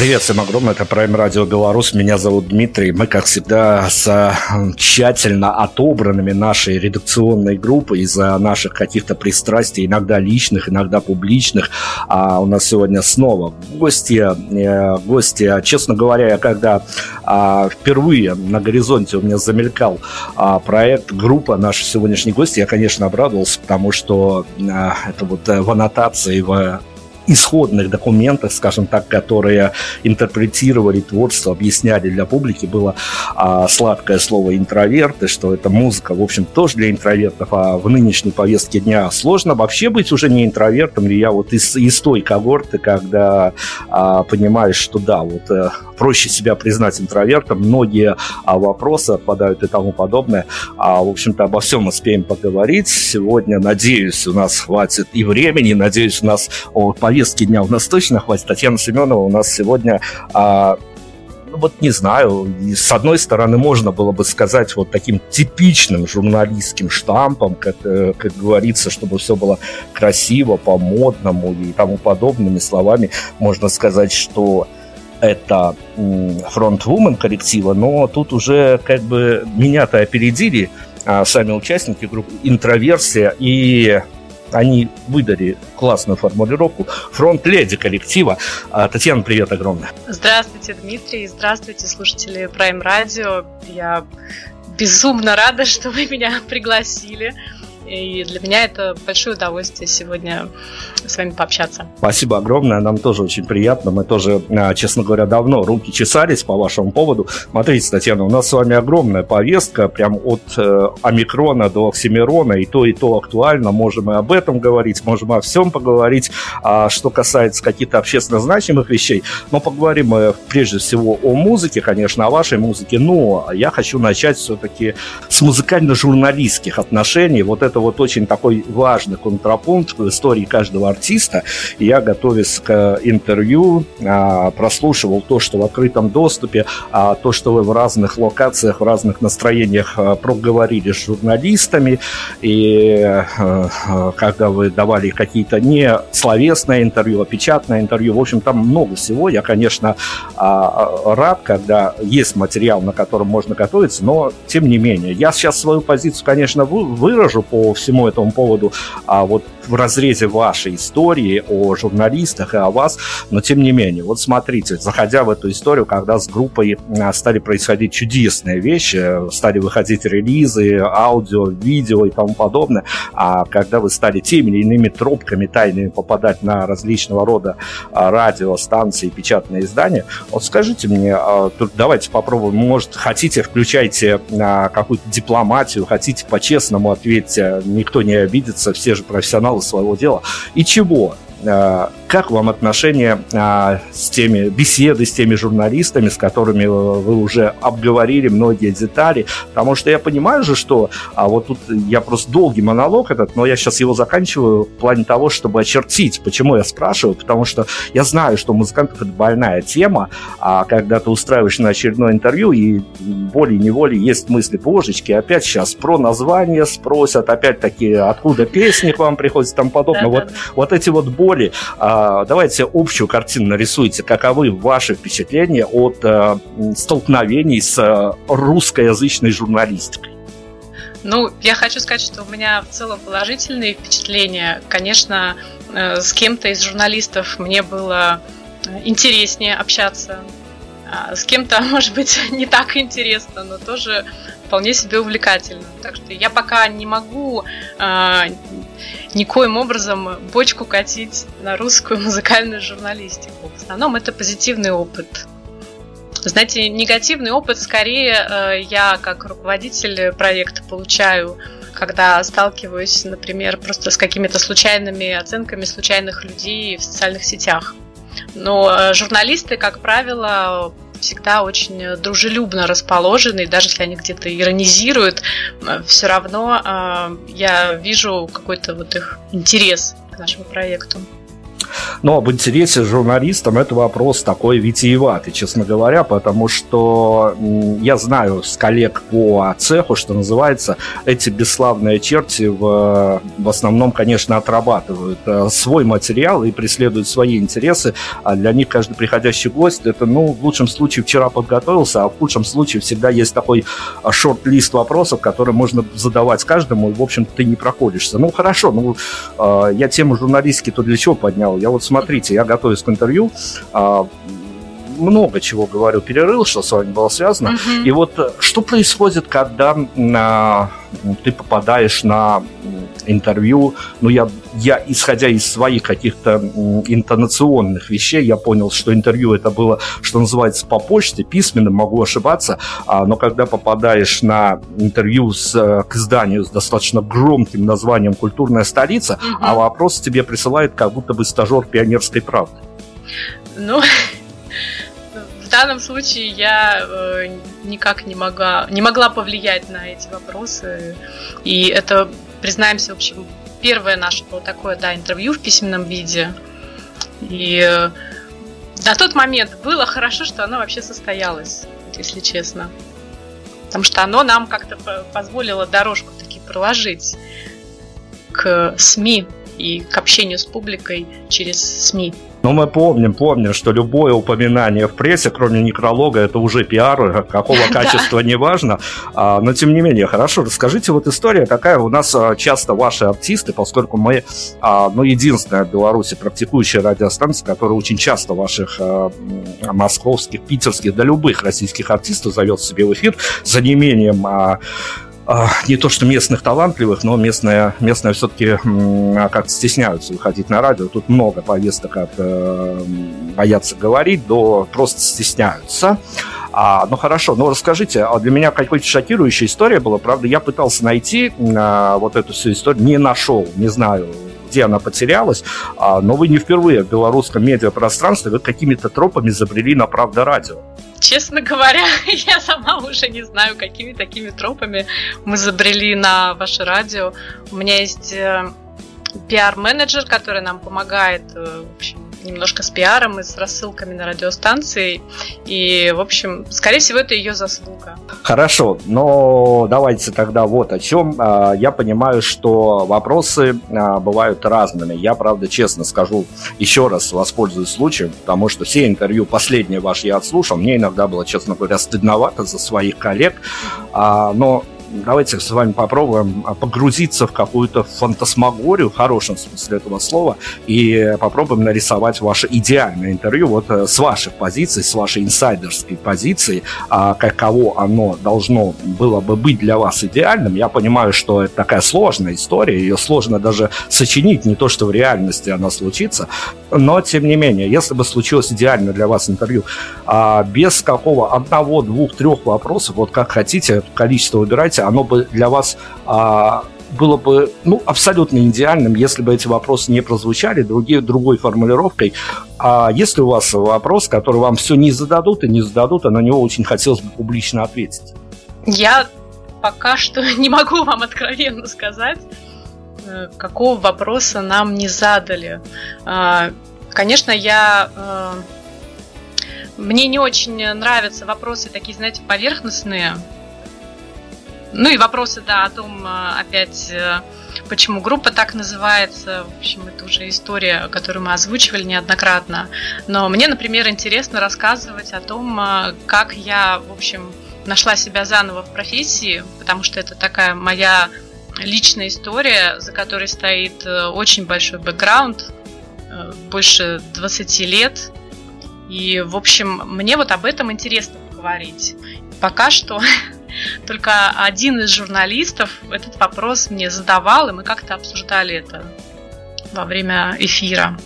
Привет всем огромное, это Prime Radio Беларусь, меня зовут Дмитрий. Мы, как всегда, с тщательно отобранными нашей редакционной группой из-за наших каких-то пристрастий, иногда личных, иногда публичных. А у нас сегодня снова гости. Э, гости, честно говоря, когда а, впервые на горизонте у меня замелькал а, проект, группа наши сегодняшние гости, я, конечно, обрадовался, потому что а, это вот э, в аннотации, в исходных документах, скажем так, которые интерпретировали творчество, объясняли для публики, было а, сладкое слово интроверты, что это музыка, в общем, тоже для интровертов, а в нынешней повестке дня сложно вообще быть уже не интровертом, или я вот из, из той когорты, когда а, понимаешь, что да, вот а, проще себя признать интровертом, многие а, вопросы отпадают и тому подобное, а, в общем-то, обо всем успеем поговорить. Сегодня, надеюсь, у нас хватит и времени, надеюсь, у нас о, повестки дня у нас точно хватит. Татьяна Семенова у нас сегодня а, ну вот не знаю, и с одной стороны можно было бы сказать вот таким типичным журналистским штампом, как, э, как говорится, чтобы все было красиво, по-модному и тому подобными словами, можно сказать, что это фронтвумен коллектива, но тут уже как бы меня-то опередили а, сами участники группы «Интроверсия» и они выдали классную формулировку «Фронт-леди коллектива». А, Татьяна, привет огромное. Здравствуйте, Дмитрий. Здравствуйте, слушатели Prime Radio. Я безумно рада, что вы меня пригласили. И для меня это большое удовольствие сегодня с вами пообщаться. Спасибо огромное, нам тоже очень приятно. Мы тоже, а, честно говоря, давно руки чесались по вашему поводу. Смотрите, Татьяна, у нас с вами огромная повестка, прям от э, омикрона до оксимирона, и то, и то актуально. Можем и об этом говорить, можем о всем поговорить, а что касается каких-то общественно значимых вещей. Но поговорим мы прежде всего о музыке, конечно, о вашей музыке, но я хочу начать все-таки с музыкально-журналистских отношений. Вот это вот очень такой важный контрапункт в истории каждого артиста. я, готовясь к интервью, а, прослушивал то, что в открытом доступе, а то, что вы в разных локациях, в разных настроениях а, проговорили с журналистами. И а, когда вы давали какие-то не словесное интервью, а печатное интервью, в общем, там много всего. Я, конечно, рад, когда есть материал, на котором можно готовиться, но тем не менее. Я сейчас свою позицию, конечно, выражу по всему этому поводу, а вот в разрезе вашей истории о журналистах и о вас, но тем не менее, вот смотрите, заходя в эту историю, когда с группой а, стали происходить чудесные вещи, стали выходить релизы, аудио, видео и тому подобное, а когда вы стали теми или иными тропками тайными попадать на различного рода а, радио, станции, печатные издания, вот скажите мне, а, давайте попробуем, может, хотите, включайте какую-то дипломатию, хотите по-честному ответьте никто не обидится, все же профессионалы своего дела. И чего? Э, как вам отношения а, с теми беседы с теми журналистами, с которыми вы уже обговорили многие детали? Потому что я понимаю же, что а вот тут я просто долгий монолог этот, но я сейчас его заканчиваю в плане того, чтобы очертить. Почему я спрашиваю? Потому что я знаю, что у музыкантов это больная тема, а когда ты устраиваешь на очередное интервью и волей-неволей есть мысли, божечки, опять сейчас про название спросят, опять-таки, откуда песни к вам приходят и тому подобное. Да, вот, да. вот эти вот боли. А, а, давайте общую картину нарисуйте. Каковы ваши впечатления от э, столкновений с э, русскоязычной журналистикой? Ну, я хочу сказать, что у меня в целом положительные впечатления. Конечно, э, с кем-то из журналистов мне было интереснее общаться. А с кем-то, может быть, не так интересно, но тоже вполне себе увлекательно. Так что я пока не могу никоим образом бочку катить на русскую музыкальную журналистику. В основном это позитивный опыт. Знаете, негативный опыт скорее э, я как руководитель проекта получаю, когда сталкиваюсь, например, просто с какими-то случайными оценками случайных людей в социальных сетях. Но э, журналисты, как правило, всегда очень дружелюбно расположены, даже если они где-то иронизируют, э, все равно э, я вижу какой-то вот их интерес к нашему проекту. Но об интересе журналистам это вопрос такой витиеватый, честно говоря, потому что я знаю с коллег по цеху, что называется, эти бесславные черти в, в основном, конечно, отрабатывают э, свой материал и преследуют свои интересы, а для них каждый приходящий гость это, ну, в лучшем случае вчера подготовился, а в худшем случае всегда есть такой а, шорт-лист вопросов, которые можно задавать каждому, и, в общем ты не проходишься. Ну, хорошо, ну, э, я тему журналистики то для чего поднял? Я вот смотрите, я готовюсь к интервью, а, много чего говорю, перерыл, что с вами было связано. Uh-huh. И вот э, что происходит, когда на, ты попадаешь на интервью, ну, я, я, исходя из своих каких-то интонационных вещей, я понял, что интервью это было, что называется, по почте, письменно, могу ошибаться, а, но когда попадаешь на интервью с, э, к изданию с достаточно громким названием «Культурная столица», угу. а вопрос тебе присылает как будто бы стажер «Пионерской правды». Ну, данном случае я э, никак не могла, не могла повлиять на эти вопросы. И это, признаемся, в общем, первое наше было такое, да, интервью в письменном виде. И э, на тот момент было хорошо, что оно вообще состоялось, если честно. Потому что оно нам как-то позволило дорожку таки проложить к СМИ и к общению с публикой через СМИ. Но мы помним, помним, что любое упоминание в прессе, кроме некролога, это уже пиар, какого качества, неважно. А, но тем не менее, хорошо, расскажите вот история такая. У нас а, часто ваши артисты, поскольку мы, а, ну, единственная в Беларуси практикующая радиостанция, которая очень часто ваших московских, питерских, да любых российских артистов зовет себе в эфир за неимением не то что местных талантливых, но местные, местные все-таки как-то стесняются выходить на радио. Тут много повесток от э, боятся говорить до просто стесняются. А, ну хорошо, ну расскажите, а для меня какой-то шокирующая история была. Правда, я пытался найти а, вот эту всю историю, не нашел, не знаю, где она потерялась, а, но вы не впервые в белорусском медиапространстве, вы какими-то тропами забрели на «Правда радио». Честно говоря, я сама уже не знаю, какими такими тропами мы забрели на ваше радио. У меня есть э, пиар-менеджер, который нам помогает, э, в общем, немножко с пиаром и с рассылками на радиостанции. И, в общем, скорее всего, это ее заслуга. Хорошо, но давайте тогда вот о чем. А, я понимаю, что вопросы а, бывают разными. Я, правда, честно скажу, еще раз воспользуюсь случаем, потому что все интервью последние ваши я отслушал. Мне иногда было, честно говоря, стыдновато за своих коллег. А, но давайте с вами попробуем а, погрузиться в какую-то фантасмагорию, в хорошем смысле этого слова, и попробуем нарисовать ваше идеальное интервью вот э, с ваших позиций, с вашей инсайдерской позиции, а каково оно должно было бы быть для вас идеальным. Я понимаю, что это такая сложная история, ее сложно даже сочинить, не то, что в реальности она случится, но, тем не менее, если бы случилось идеально для вас интервью, а без какого одного, двух, трех вопросов, вот как хотите, количество выбирайте, вопросе, оно бы для вас а, было бы ну, абсолютно идеальным, если бы эти вопросы не прозвучали другие, другой формулировкой. А если у вас вопрос, который вам все не зададут и не зададут, а на него очень хотелось бы публично ответить? Я пока что не могу вам откровенно сказать, э, какого вопроса нам не задали. А, конечно, я э, мне не очень нравятся вопросы такие, знаете, поверхностные, ну и вопросы, да, о том, э, опять, э, почему группа так называется. В общем, это уже история, которую мы озвучивали неоднократно. Но мне, например, интересно рассказывать о том, э, как я, в общем, нашла себя заново в профессии, потому что это такая моя личная история, за которой стоит очень большой бэкграунд, больше 20 лет. И, в общем, мне вот об этом интересно поговорить. Пока что Только один из журналистов этот вопрос мне задавал, и мы как-то обсуждали это во время эфира.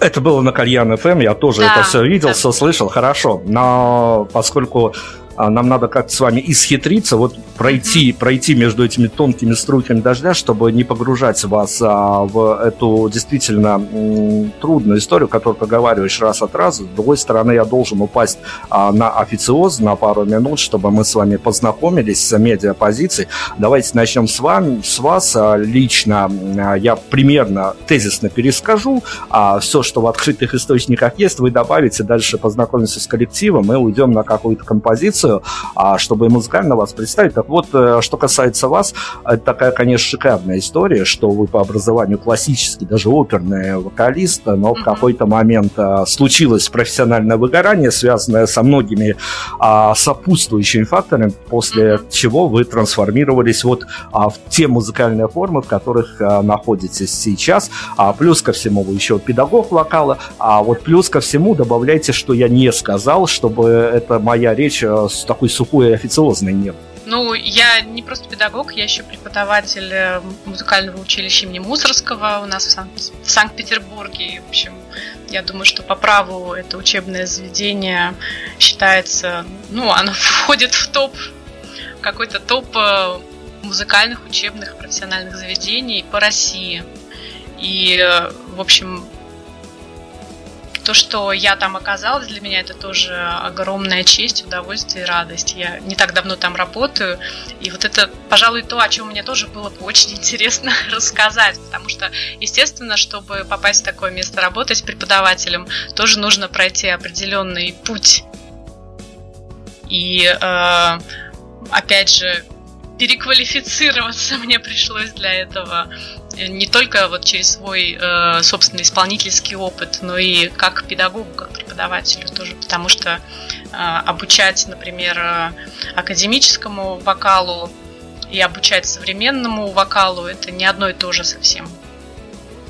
Это было на Кальян ФМ, я тоже да, это все видел, да. все слышал, хорошо. Но поскольку нам надо как-то с вами исхитриться, вот пройти, пройти между этими тонкими струйками дождя, чтобы не погружать вас а, в эту действительно м, трудную историю, которую проговариваешь раз от раза. С другой стороны, я должен упасть а, на официоз на пару минут, чтобы мы с вами познакомились с медиапозицией. Давайте начнем с вами, с вас. А, лично а, я примерно тезисно перескажу, а все, что в открытых источниках есть, вы добавите, дальше познакомимся с коллективом и уйдем на какую-то композицию, а, чтобы музыкально вас представить. Так вот, э, что касается вас, это такая, конечно, шикарная история, что вы по образованию классический, даже оперный вокалист, но в какой-то момент а, случилось профессиональное выгорание, связанное со многими а, сопутствующими факторами, после чего вы трансформировались вот а, в те музыкальные формы, в которых находитесь сейчас. А плюс ко всему вы еще педагог вокала, а вот плюс ко всему добавляйте, что я не сказал, чтобы это моя речь такой сухой и официозной нет. Ну, я не просто педагог, я еще преподаватель э, музыкального училища имени Мусорского у нас в, Сан- в Санкт-Петербурге. В общем, я думаю, что по праву это учебное заведение считается, ну, оно входит в топ, какой-то топ э, музыкальных учебных профессиональных заведений по России. И, э, в общем, то, что я там оказалась, для меня это тоже огромная честь, удовольствие и радость. Я не так давно там работаю, и вот это, пожалуй, то, о чем мне тоже было бы очень интересно рассказать, потому что, естественно, чтобы попасть в такое место работать преподавателем, тоже нужно пройти определенный путь. И, э, опять же, переквалифицироваться мне пришлось для этого не только вот через свой э, собственный исполнительский опыт, но и как педагогу, как преподавателю тоже, потому что э, обучать, например, э, академическому вокалу и обучать современному вокалу это не одно и то же совсем.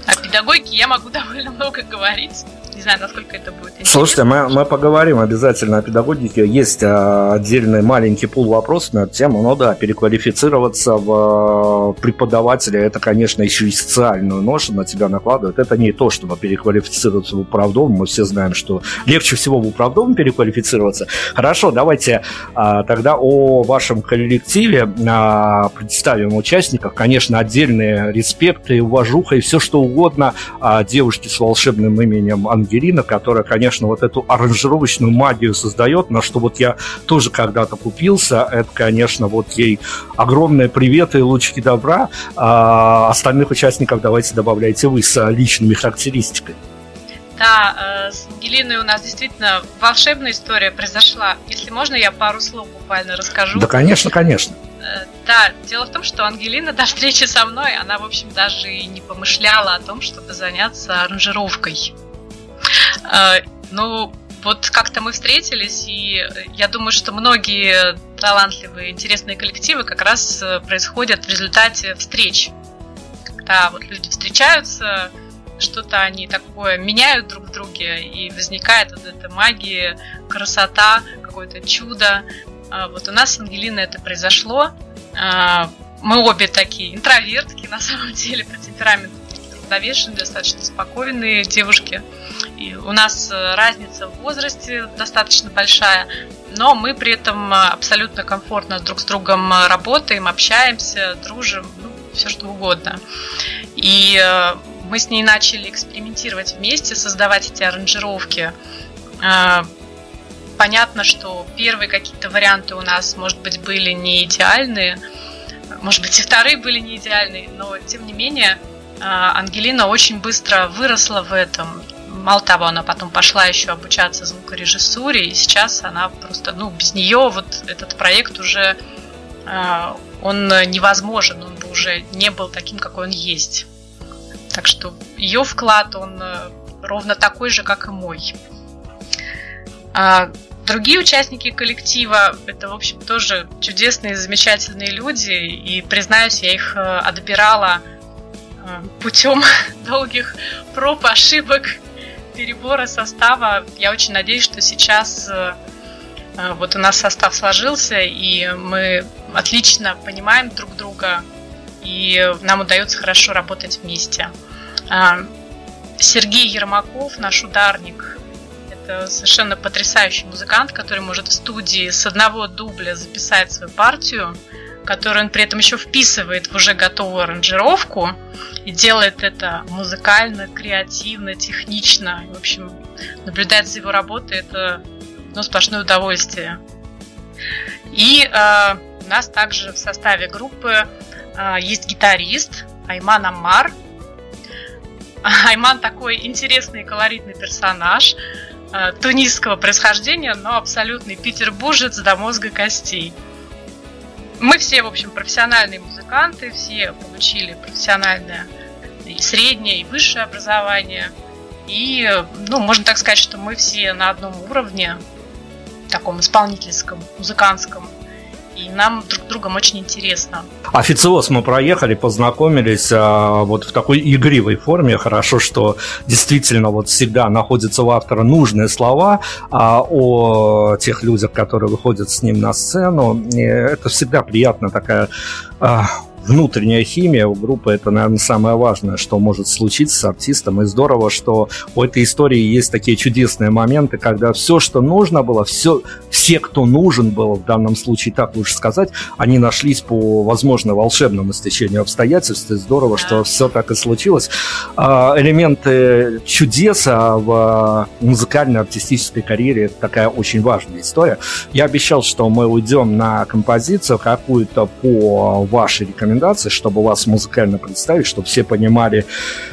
О педагогике я могу довольно много говорить. Не знаю, насколько это будет интересно. Слушайте, мы, мы поговорим обязательно о педагогике. Есть а, отдельный маленький пул вопросов на эту тему. Но да, переквалифицироваться в а, преподавателя, это, конечно, еще и социальную ношу на тебя накладывают. Это не то, чтобы переквалифицироваться в управдом. Мы все знаем, что легче всего в управдом переквалифицироваться. Хорошо, давайте а, тогда о вашем коллективе представим участников. Конечно, отдельные респекты, уважуха и все что угодно а, девушке с волшебным именем Ангелина, которая, конечно, вот эту аранжировочную магию создает, на что вот я тоже когда-то купился. Это, конечно, вот ей огромное привет и лучики добра. А остальных участников давайте добавляйте вы с личными характеристиками. Да, с Ангелиной у нас действительно волшебная история произошла. Если можно, я пару слов буквально расскажу. Да, конечно, конечно. Да, дело в том, что Ангелина до встречи со мной, она, в общем, даже и не помышляла о том, чтобы заняться аранжировкой. Ну, вот как-то мы встретились, и я думаю, что многие талантливые, интересные коллективы как раз происходят в результате встреч. Когда вот люди встречаются, что-то они такое меняют друг в друге, и возникает вот эта магия, красота, какое-то чудо. Вот у нас с Ангелиной это произошло. Мы обе такие интровертки, на самом деле, по темпераменту уравновешенные, достаточно спокойные девушки. И у нас э, разница в возрасте достаточно большая, но мы при этом э, абсолютно комфортно друг с другом э, работаем, общаемся, дружим, ну, все что угодно. И мы с ней начали экспериментировать вместе, создавать эти аранжировки. Понятно, что первые какие-то варианты у нас, может быть, были не идеальные, может быть, и вторые были не идеальные, но тем не менее Ангелина очень быстро выросла в этом. Мало того, она потом пошла еще обучаться звукорежиссуре, и сейчас она просто, ну, без нее вот этот проект уже, а, он невозможен, он бы уже не был таким, какой он есть. Так что ее вклад, он э, ровно такой же, как и мой. А другие участники коллектива, это, в общем, тоже чудесные, замечательные люди, и, признаюсь, я их э, отбирала путем долгих проб, ошибок, перебора состава. Я очень надеюсь, что сейчас э, э, вот у нас состав сложился, и мы отлично понимаем друг друга, и нам удается хорошо работать вместе. Сергей Ермаков, наш ударник, это совершенно потрясающий музыкант, который может в студии с одного дубля записать свою партию, который он при этом еще вписывает в уже готовую аранжировку и делает это музыкально, креативно, технично. В общем, наблюдать за его работой это ну, сплошное удовольствие. И э, у нас также в составе группы э, есть гитарист Айман Аммар. Айман такой интересный и колоритный персонаж э, тунисского происхождения, но абсолютный петербуржец до мозга костей. Мы все, в общем, профессиональные музыканты, все получили профессиональное и среднее, и высшее образование. И, ну, можно так сказать, что мы все на одном уровне, таком исполнительском, музыкантском и нам друг другом очень интересно. Официоз мы проехали, познакомились а, вот в такой игривой форме. Хорошо, что действительно вот всегда находятся у автора нужные слова а, о тех людях, которые выходят с ним на сцену. И это всегда приятно такая а, внутренняя химия у группы это, наверное, самое важное, что может случиться с артистом. И здорово, что у этой истории есть такие чудесные моменты, когда все, что нужно было, все, все, кто нужен был, в данном случае так лучше сказать, они нашлись по, возможно, волшебному стечению обстоятельств. И здорово, что все так и случилось. А, элементы чудеса в музыкальной артистической карьере это такая очень важная история. Я обещал, что мы уйдем на композицию какую-то по вашей рекомендации рекомендаций, чтобы вас музыкально представить, чтобы все понимали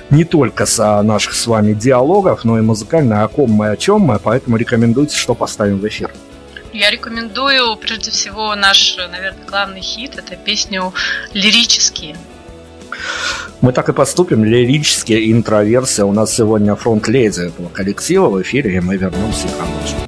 не только со наших с вами диалогов, но и музыкально, о ком мы, о чем мы, поэтому рекомендуйте, что поставим в эфир. Я рекомендую, прежде всего, наш, наверное, главный хит. Это песню «Лирические». Мы так и поступим. Лирические интроверсия. У нас сегодня фронт-леди этого коллектива в эфире, и мы вернемся к вам.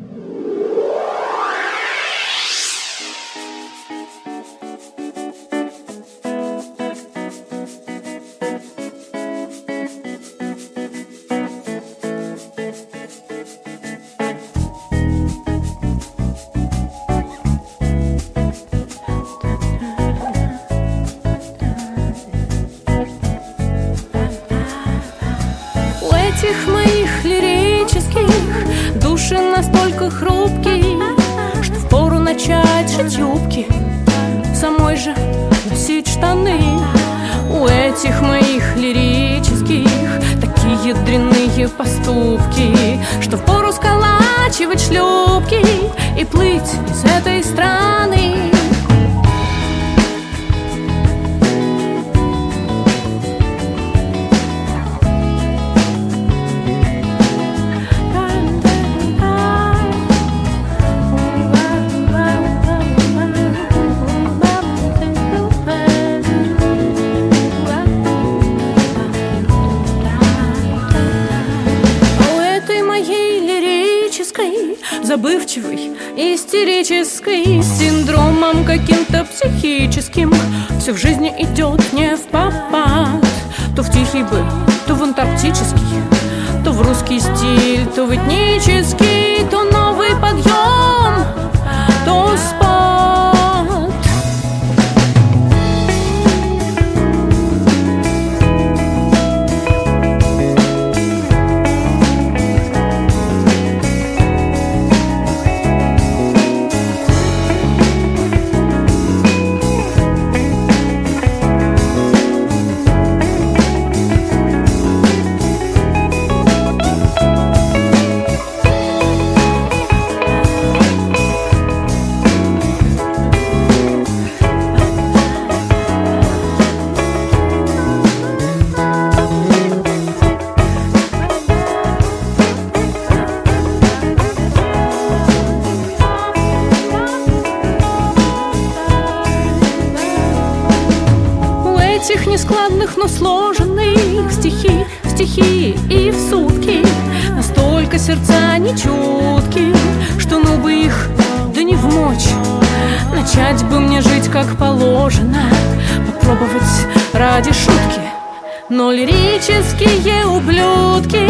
Но лирические ублюдки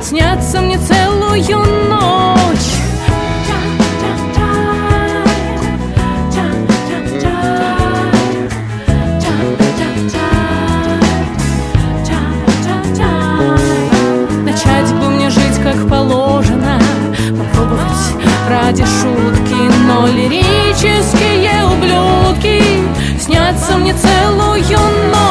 снятся мне целую ночь ради шутки, но лирические ублюдки снятся мне целую ночь.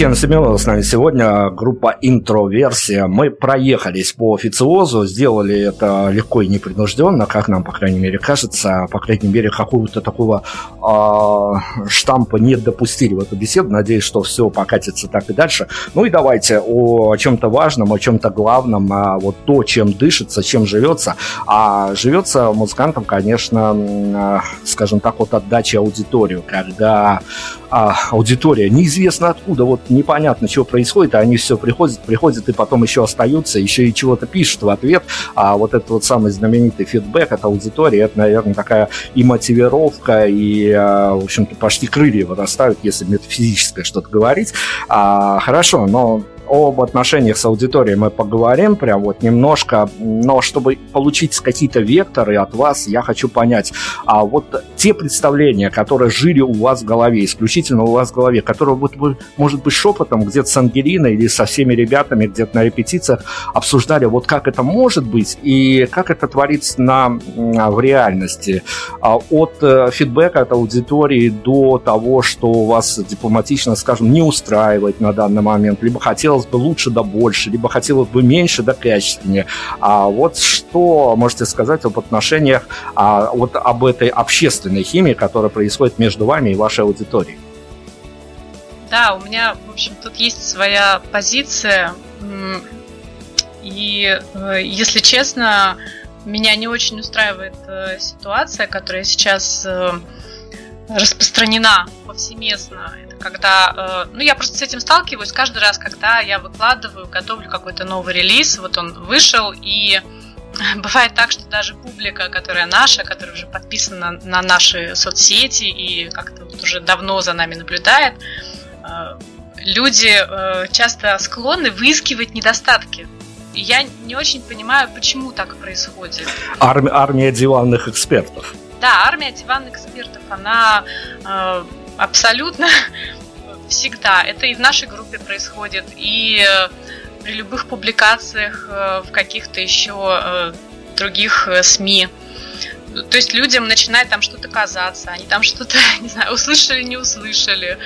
Татьяна Семенова с нами сегодня, группа «Интроверсия». Мы проехались по официозу, сделали это легко и непринужденно, как нам, по крайней мере, кажется. По крайней мере, какого-то такого э, штампа не допустили в эту беседу. Надеюсь, что все покатится так и дальше. Ну и давайте о чем-то важном, о чем-то главном, а вот то, чем дышится, чем живется. А живется музыкантам, конечно, скажем так, вот отдача аудиторию, когда а, аудитория неизвестно откуда, вот непонятно, что происходит, а они все приходят, приходят и потом еще остаются, еще и чего-то пишут в ответ, а вот этот вот самый знаменитый фидбэк от аудитории, это, наверное, такая и мотивировка, и, а, в общем-то, почти крылья вырастают, если метафизическое что-то говорить. А, хорошо, но об отношениях с аудиторией мы поговорим прям вот немножко, но чтобы получить какие-то векторы от вас, я хочу понять, а вот те представления, которые жили у вас в голове, исключительно у вас в голове, которые вот вы, может быть, шепотом где-то с Ангелиной или со всеми ребятами где-то на репетициях обсуждали, вот как это может быть и как это творится на, в реальности. А от э, фидбэка от аудитории до того, что вас дипломатично, скажем, не устраивает на данный момент, либо хотелось хотелось бы лучше да больше, либо хотелось бы меньше да качественнее. А вот что можете сказать об отношениях, а, вот об этой общественной химии, которая происходит между вами и вашей аудиторией? Да, у меня, в общем, тут есть своя позиция. И, э, если честно, меня не очень устраивает э, ситуация, которая сейчас э, распространена повсеместно когда, э, ну, я просто с этим сталкиваюсь каждый раз, когда я выкладываю, готовлю какой-то новый релиз, вот он вышел, и бывает так, что даже публика, которая наша, которая уже подписана на наши соцсети и как-то вот уже давно за нами наблюдает, э, люди э, часто склонны выискивать недостатки. И я не очень понимаю, почему так происходит. Армия, армия диванных экспертов. Да, армия диванных экспертов, она э, абсолютно всегда. Это и в нашей группе происходит, и э, при любых публикациях э, в каких-то еще э, других СМИ. То есть людям начинает там что-то казаться, они там что-то, не знаю, услышали, не услышали.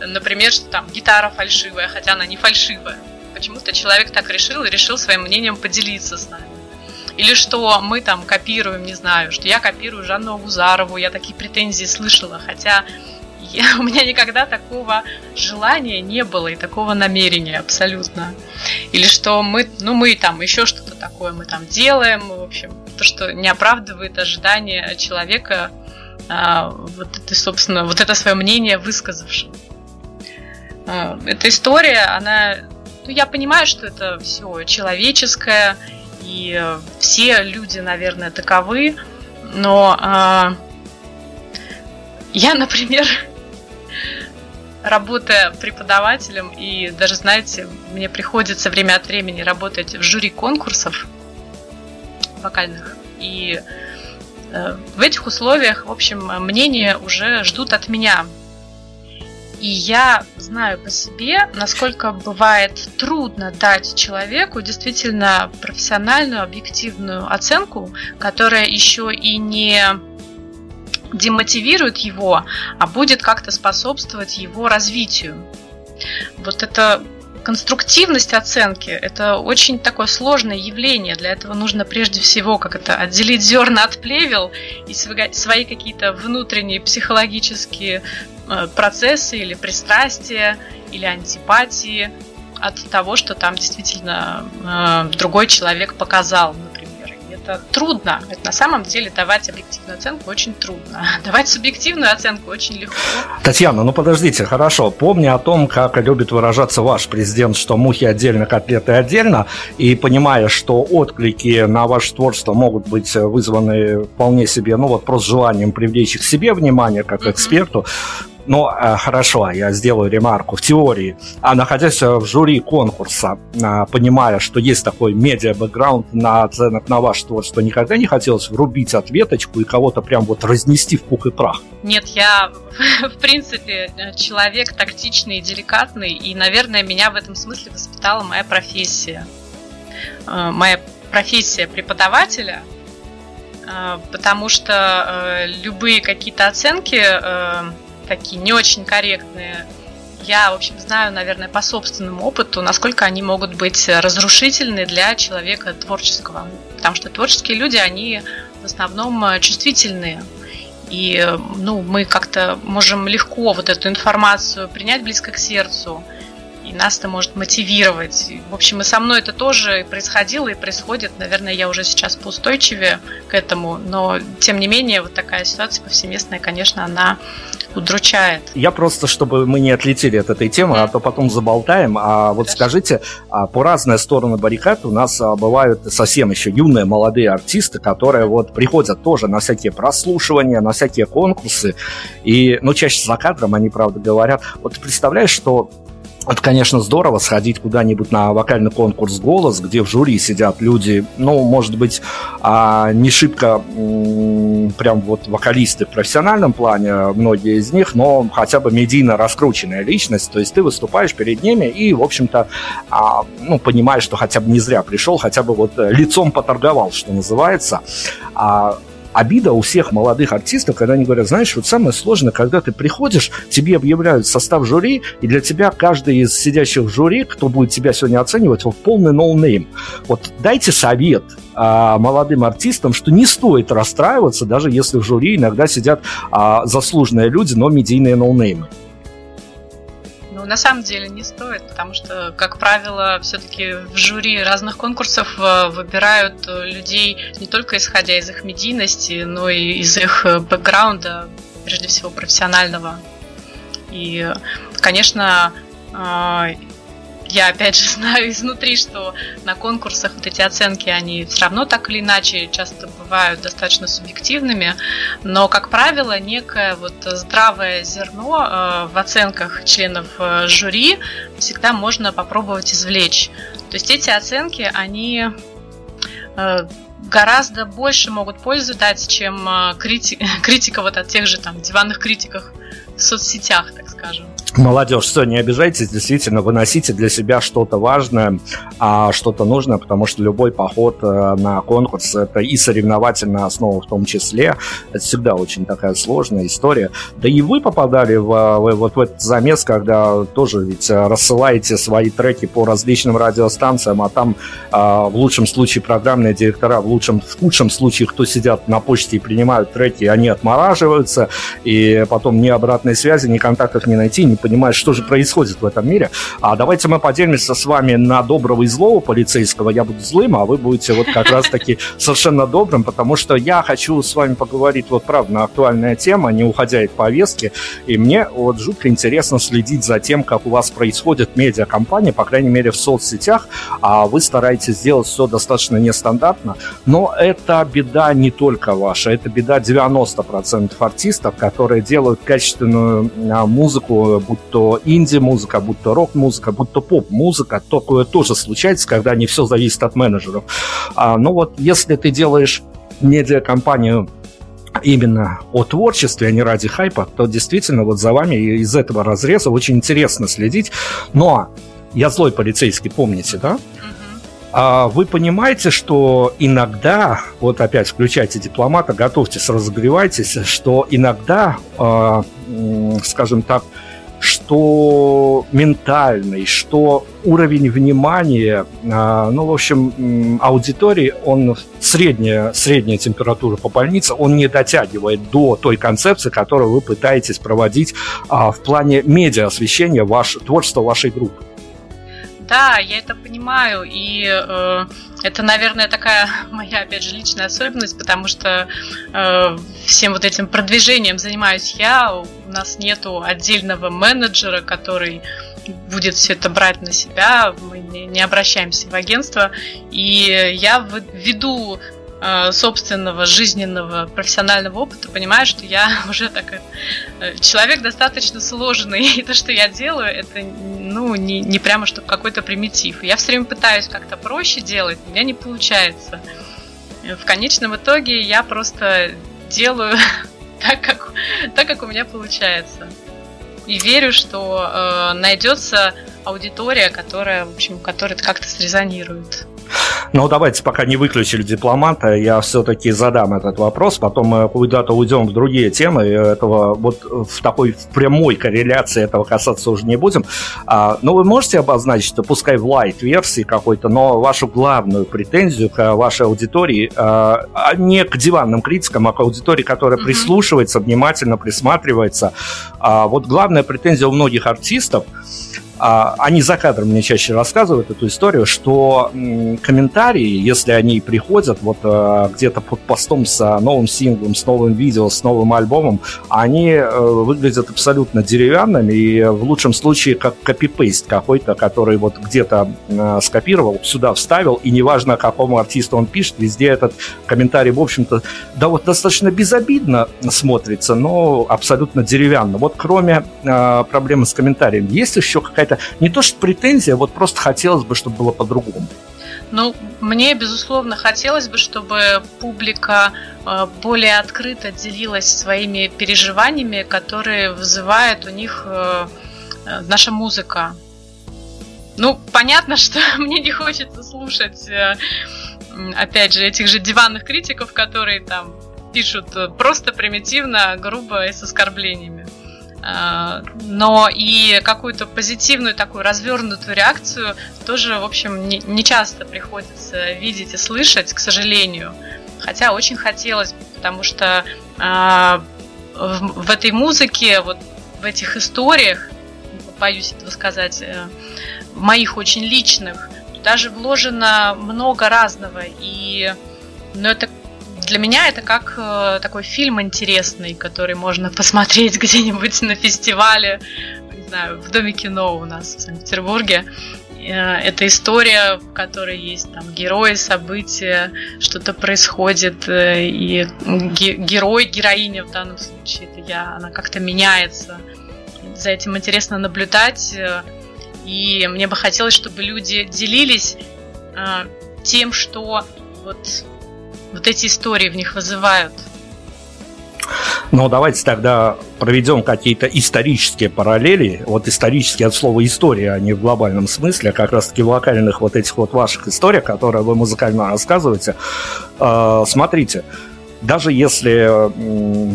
Например, что там гитара фальшивая, хотя она не фальшивая. Почему-то человек так решил и решил своим мнением поделиться с нами. Или что мы там копируем, не знаю, что я копирую Жанну Агузарову, я такие претензии слышала, хотя я, у меня никогда такого желания не было и такого намерения абсолютно. Или что мы, ну мы там еще что-то такое мы там делаем, в общем, то, что не оправдывает ожидания человека, а, вот это, собственно, вот это свое мнение высказавшего. А, эта история, она, ну я понимаю, что это все человеческое, и все люди, наверное, таковы, но а, я, например, работая преподавателем, и даже, знаете, мне приходится время от времени работать в жюри конкурсов вокальных. И э, в этих условиях, в общем, мнение уже ждут от меня. И я знаю по себе, насколько бывает трудно дать человеку действительно профессиональную, объективную оценку, которая еще и не демотивирует его, а будет как-то способствовать его развитию. Вот это конструктивность оценки – это очень такое сложное явление. Для этого нужно прежде всего как это отделить зерна от плевел и свои какие-то внутренние психологические э, процессы или пристрастия или антипатии от того, что там действительно э, другой человек показал, это трудно. Это на самом деле давать объективную оценку очень трудно. Давать субъективную оценку очень легко. Татьяна, ну подождите, хорошо. Помни о том, как любит выражаться ваш президент, что мухи отдельно, котлеты отдельно, и понимая, что отклики на ваше творчество могут быть вызваны вполне себе, ну вот просто желанием привлечь к себе внимание как mm-hmm. эксперту, Но э, хорошо, я сделаю ремарку. В теории, а находясь в жюри конкурса, э, понимая, что есть такой медиа-бэкграунд на оценок на ваш творчество, никогда не хотелось врубить ответочку и кого-то прям вот разнести в пух и прах? Нет, я, в принципе, человек тактичный и деликатный, и, наверное, меня в этом смысле воспитала моя профессия. Э, моя профессия преподавателя, э, потому что э, любые какие-то оценки такие не очень корректные, я, в общем, знаю, наверное, по собственному опыту, насколько они могут быть разрушительны для человека творческого. Потому что творческие люди, они в основном чувствительные. И ну, мы как-то можем легко вот эту информацию принять близко к сердцу – и нас это может мотивировать. В общем, и со мной это тоже происходило и происходит. Наверное, я уже сейчас поустойчивее к этому, но тем не менее, вот такая ситуация повсеместная, конечно, она удручает. Я просто, чтобы мы не отлетели от этой темы, а то потом заболтаем. А вот Хорошо. скажите, а по разные стороны баррикад у нас а, бывают совсем еще юные молодые артисты, которые вот приходят тоже на всякие прослушивания, на всякие конкурсы. И, ну, чаще за кадром они, правда, говорят. Вот ты представляешь, что это, конечно, здорово сходить куда-нибудь на вокальный конкурс «Голос», где в жюри сидят люди, ну, может быть, а, не шибко прям вот вокалисты в профессиональном плане, многие из них, но хотя бы медийно раскрученная личность. То есть ты выступаешь перед ними и, в общем-то, а, ну, понимаешь, что хотя бы не зря пришел, хотя бы вот лицом поторговал, что называется. Обида у всех молодых артистов, когда они говорят, знаешь, вот самое сложное, когда ты приходишь, тебе объявляют состав жюри, и для тебя каждый из сидящих в жюри, кто будет тебя сегодня оценивать, вот полный no name. Вот дайте совет а, молодым артистам, что не стоит расстраиваться, даже если в жюри иногда сидят а, заслуженные люди, но медийные ноунеймы. Ну, на самом деле не стоит, потому что, как правило, все-таки в жюри разных конкурсов э, выбирают э, людей не только исходя из их медийности, но и из их э, бэкграунда, прежде всего профессионального. И, конечно, я опять же знаю изнутри, что на конкурсах вот эти оценки, они все равно так или иначе часто бывают достаточно субъективными, но, как правило, некое вот здравое зерно э, в оценках членов э, жюри всегда можно попробовать извлечь. То есть эти оценки, они э, гораздо больше могут пользу дать, чем крити- критика вот от тех же там диванных критиков в соцсетях, так скажем. Молодежь, все, не обижайтесь, действительно, выносите для себя что-то важное, а что-то нужное, потому что любой поход э, на конкурс это и соревновательная основа в том числе. Это всегда очень такая сложная история. Да и вы попадали в, в, вот в этот замес, когда тоже ведь рассылаете свои треки по различным радиостанциям, а там в лучшем случае программные директора, в лучшем, в худшем случае, кто сидят на почте и принимают треки, они отмораживаются, и потом ни обратной связи, ни контактов не найти, ни понимаешь, что же происходит в этом мире. А давайте мы поделимся с вами на доброго и злого полицейского. Я буду злым, а вы будете вот как раз-таки совершенно добрым, потому что я хочу с вами поговорить вот правда на актуальная тема, не уходя от повестки. И мне вот жутко интересно следить за тем, как у вас происходит медиакомпания, по крайней мере в соцсетях. А вы стараетесь сделать все достаточно нестандартно. Но это беда не только ваша, это беда 90% артистов, которые делают качественную а, музыку, будь то инди-музыка, будь то рок-музыка, будь то поп-музыка, такое тоже случается, когда не все зависит от менеджеров. А, ну вот, если ты делаешь медиакомпанию именно о творчестве, а не ради хайпа, то действительно вот за вами из этого разреза очень интересно следить. Но я злой полицейский, помните, да? А вы понимаете, что иногда, вот опять включайте дипломата, готовьтесь, разогревайтесь, что иногда, э, скажем так, что ментальный, что уровень внимания, а, ну, в общем, аудитории, он средняя, средняя температура по больнице, он не дотягивает до той концепции, которую вы пытаетесь проводить а, в плане медиа освещения ваш, творчества вашей группы. Да, я это понимаю, и э, это, наверное, такая моя, опять же, личная особенность, потому что э, всем вот этим продвижением занимаюсь я, у нас нету отдельного менеджера, который будет все это брать на себя, мы не, обращаемся в агентство, и я веду собственного жизненного профессионального опыта понимаю, что я уже так э, человек достаточно сложный, и то, что я делаю, это ну не, не прямо что какой-то примитив. Я все время пытаюсь как-то проще делать, у меня не получается. В конечном итоге я просто делаю так, как, так, как у меня получается. И верю, что э, найдется аудитория, которая, в общем, которая как-то срезонирует. Ну, давайте, пока не выключили дипломата, я все-таки задам этот вопрос, потом мы куда-то уйдем в другие темы, этого вот в такой в прямой корреляции этого касаться уже не будем. А, ну, вы можете обозначить, пускай в лайт-версии какой-то, но вашу главную претензию к вашей аудитории, а, а не к диванным критикам, а к аудитории, которая mm-hmm. прислушивается, внимательно присматривается. А, вот главная претензия у многих артистов – они за кадром мне чаще рассказывают эту историю, что комментарии, если они приходят вот а, где-то под постом с новым синглом, с новым видео, с новым альбомом, они э, выглядят абсолютно деревянными и в лучшем случае как копипейст какой-то, который вот где-то э, скопировал, сюда вставил, и неважно, какому артисту он пишет, везде этот комментарий, в общем-то, да вот достаточно безобидно смотрится, но абсолютно деревянно. Вот кроме э, проблемы с комментарием, есть еще какая-то какая-то не то что претензия, вот просто хотелось бы, чтобы было по-другому. Ну, мне, безусловно, хотелось бы, чтобы публика э, более открыто делилась своими переживаниями, которые вызывает у них э, э, наша музыка. Ну, понятно, что мне не хочется слушать, опять же, этих же диванных критиков, которые там пишут просто примитивно, грубо и с оскорблениями. А, но и какую-то позитивную такую развернутую реакцию тоже, в общем, не, не часто приходится видеть и слышать, к сожалению. Хотя очень хотелось, потому что э, в, в этой музыке, вот в этих историях, боюсь этого сказать, э, моих очень личных, даже вложено много разного. И ну, это для меня это как э, такой фильм интересный, который можно посмотреть где-нибудь на фестивале, не знаю, в Доме кино у нас в Санкт-Петербурге. Э, это история, в которой есть там герои, события, что-то происходит, э, и герой, героиня в данном случае, это я, она как-то меняется. За этим интересно наблюдать, э, и мне бы хотелось, чтобы люди делились тем, что вот вот эти истории в них вызывают. Ну, давайте тогда проведем какие-то исторические параллели. Вот исторические от слова история, а не в глобальном смысле, а как раз-таки в локальных вот этих вот ваших историях, которые вы музыкально рассказываете. А, смотрите, даже если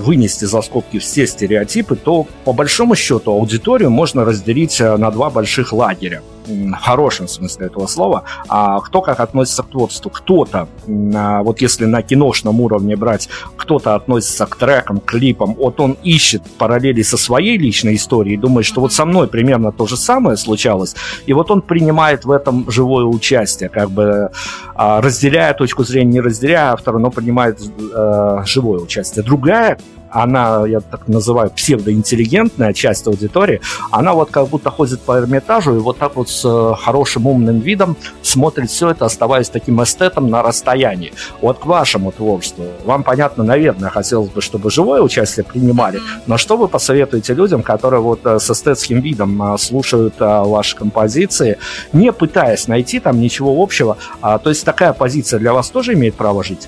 вынести за скобки все стереотипы, то по большому счету аудиторию можно разделить э, на два больших лагеря в хорошем смысле этого слова, а кто как относится к творчеству. Кто-то, а, вот если на киношном уровне брать, кто-то относится к трекам, клипам, вот он ищет параллели со своей личной историей, думает, что вот со мной примерно то же самое случалось, и вот он принимает в этом живое участие, как бы а, разделяя точку зрения, не разделяя автора, но принимает э, живое участие. Другая она, я так называю, псевдоинтеллигентная часть аудитории, она вот как будто ходит по Эрмитажу и вот так вот с э, хорошим умным видом смотрит все это, оставаясь таким эстетом на расстоянии. Вот к вашему творчеству. Вам, понятно, наверное, хотелось бы, чтобы живое участие принимали, но что вы посоветуете людям, которые вот э, с эстетским видом э, слушают ваши композиции, не пытаясь найти там ничего общего, а, то есть такая позиция для вас тоже имеет право жить?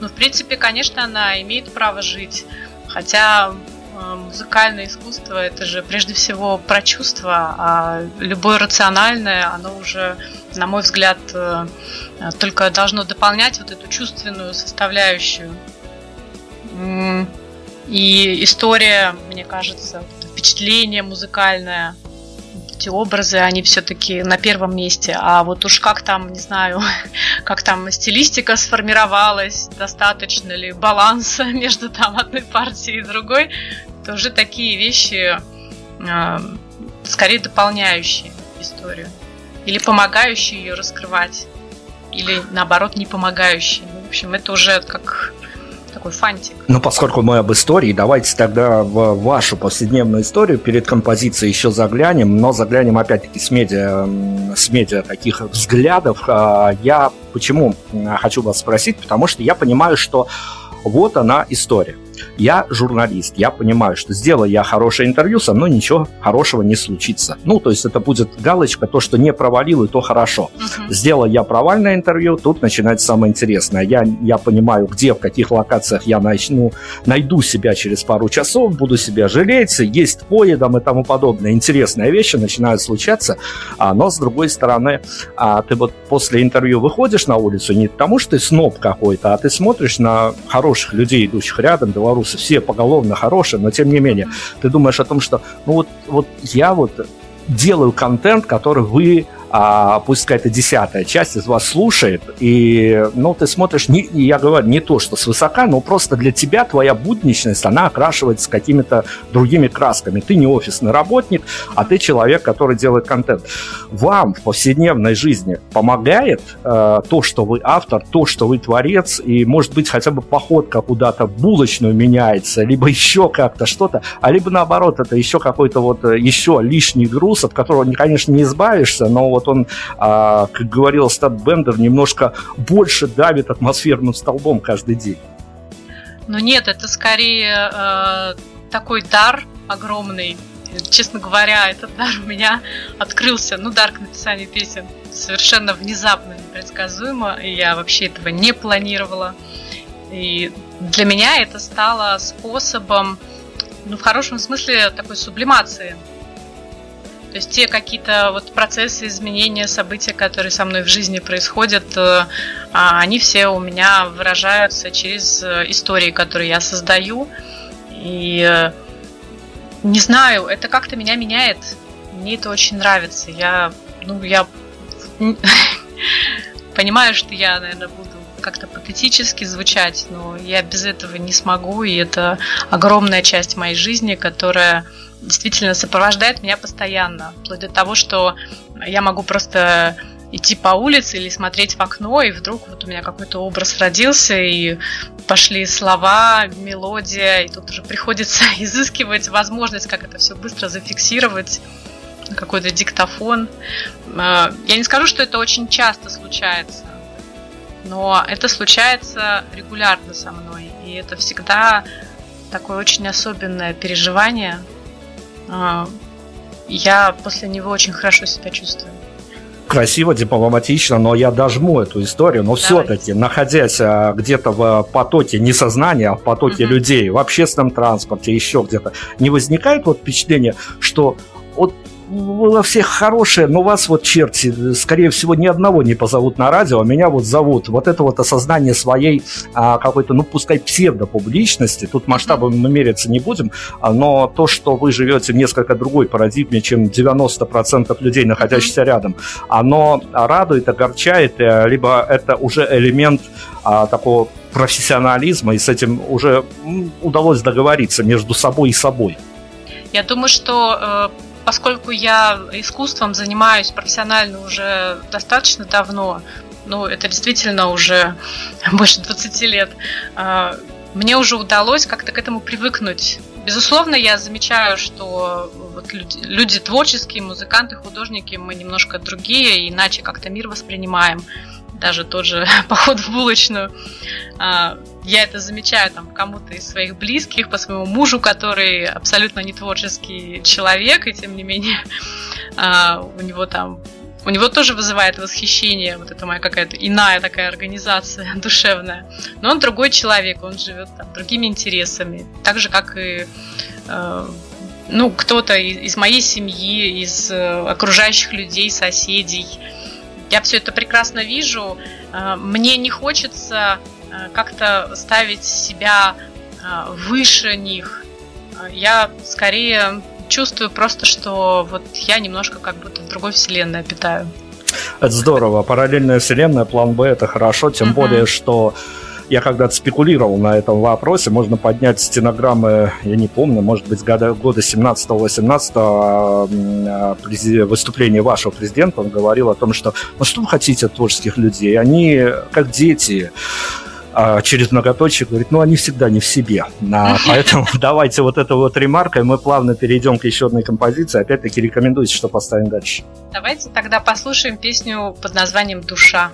Ну, в принципе, конечно, она имеет право жить. Хотя э, музыкальное искусство это же прежде всего про чувства, а любое рациональное, оно уже, на мой взгляд, э, только должно дополнять вот эту чувственную составляющую. И история, мне кажется, впечатление музыкальное, эти образы, они все-таки на первом месте. А вот уж как там, не знаю, как там стилистика сформировалась, достаточно ли баланса между там одной партией и другой, это уже такие вещи э, скорее дополняющие историю. Или помогающие ее раскрывать. Или наоборот не помогающие. В общем, это уже как такой фантик. Ну, поскольку мы об истории, давайте тогда в вашу повседневную историю перед композицией еще заглянем, но заглянем опять-таки с медиа, с медиа таких взглядов. А, я почему хочу вас спросить, потому что я понимаю, что вот она история. Я журналист, я понимаю, что сделаю я хорошее интервью, со мной ничего хорошего не случится. Ну, то есть это будет галочка, то, что не провалил, и то хорошо. Uh-huh. Сделал я провальное интервью, тут начинается самое интересное. Я, я понимаю, где, в каких локациях я начну, найду себя через пару часов, буду себя жалеть, есть поедом и тому подобное. Интересные вещи начинают случаться, а, но с другой стороны, а, ты вот после интервью выходишь на улицу не потому, что ты сноб какой-то, а ты смотришь на хороших людей, идущих рядом, белорусы все поголовно хорошие, но тем не менее, ты думаешь о том, что ну вот, вот я вот делаю контент, который вы а, пусть какая-то десятая часть из вас слушает, и, ну, ты смотришь, не, я говорю, не то, что свысока, но просто для тебя твоя будничность, она окрашивается какими-то другими красками. Ты не офисный работник, а ты человек, который делает контент. Вам в повседневной жизни помогает э, то, что вы автор, то, что вы творец, и, может быть, хотя бы походка куда-то булочную меняется, либо еще как-то что-то, а либо наоборот, это еще какой-то вот э, еще лишний груз, от которого, конечно, не избавишься, но вот он, а, как говорил Стат Бендер, немножко больше давит атмосферным столбом каждый день. Ну нет, это скорее э, такой дар огромный. Честно говоря, этот дар у меня открылся, ну, дар к написанию песен совершенно внезапно, непредсказуемо, и я вообще этого не планировала. И для меня это стало способом, ну, в хорошем смысле, такой сублимации то есть те какие-то вот процессы, изменения, события, которые со мной в жизни происходят, э, а, они все у меня выражаются через э, истории, которые я создаю. И э, не знаю, это как-то меня меняет. Мне это очень нравится. Я, ну, я понимаю, что я, наверное, буду как-то патетически звучать, но я без этого не смогу, и это огромная часть моей жизни, которая действительно сопровождает меня постоянно, вплоть до того, что я могу просто идти по улице или смотреть в окно, и вдруг вот у меня какой-то образ родился, и пошли слова, мелодия, и тут уже приходится изыскивать возможность, как это все быстро зафиксировать, какой-то диктофон. А, я не скажу, что это очень часто случается, но это случается регулярно со мной, и это всегда такое очень особенное переживание – я после него очень хорошо себя чувствую красиво, дипломатично, но я дожму эту историю. Но все-таки, находясь а, где-то в потоке не сознания, а в потоке угу. людей, в общественном транспорте, еще где-то, не возникает вот впечатление, что вот во всех хорошие, но вас вот черти, скорее всего, ни одного не позовут на радио, а меня вот зовут. Вот это вот осознание своей а, какой-то, ну, пускай псевдопубличности, тут масштабами мы мериться не будем, а, но то, что вы живете в несколько другой парадигме, чем 90% людей, находящихся рядом, оно радует, огорчает, э, либо это уже элемент а, такого профессионализма, и с этим уже удалось договориться между собой и собой. Я думаю, что э, поскольку я искусством занимаюсь профессионально уже достаточно давно, ну, это действительно уже больше 20 лет, а, мне уже удалось как-то к этому привыкнуть. Безусловно, я замечаю, что вот люди, люди творческие, музыканты, художники, мы немножко другие, иначе как-то мир воспринимаем даже тот же поход в булочную. А, я это замечаю там кому-то из своих близких, по своему мужу, который абсолютно не творческий человек, и тем не менее а, у него там у него тоже вызывает восхищение, вот это моя какая-то иная такая организация душевная. Но он другой человек, он живет там другими интересами, так же как и э, ну кто-то из, из моей семьи, из э, окружающих людей, соседей. Я все это прекрасно вижу. Э, мне не хочется э, как-то ставить себя э, выше них. Я скорее чувствую просто, что вот я немножко как будто в другой вселенной питаю. Это здорово. Параллельная вселенная, план Б это хорошо, тем uh-huh. более, что я когда-то спекулировал на этом вопросе. Можно поднять стенограммы, я не помню, может быть, года, года 17-18 а, а, выступление вашего президента. Он говорил о том, что ну что вы хотите от творческих людей? Они как дети а, через многоточие говорит, ну, они всегда не в себе. А, поэтому давайте вот эту вот ремаркой мы плавно перейдем к еще одной композиции. Опять-таки рекомендуйте, что поставим дальше. Давайте тогда послушаем песню под названием «Душа»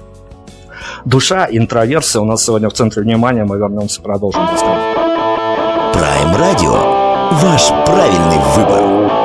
душа, интроверсия у нас сегодня в центре внимания. Мы вернемся, продолжим. Прайм Радио. Ваш правильный выбор.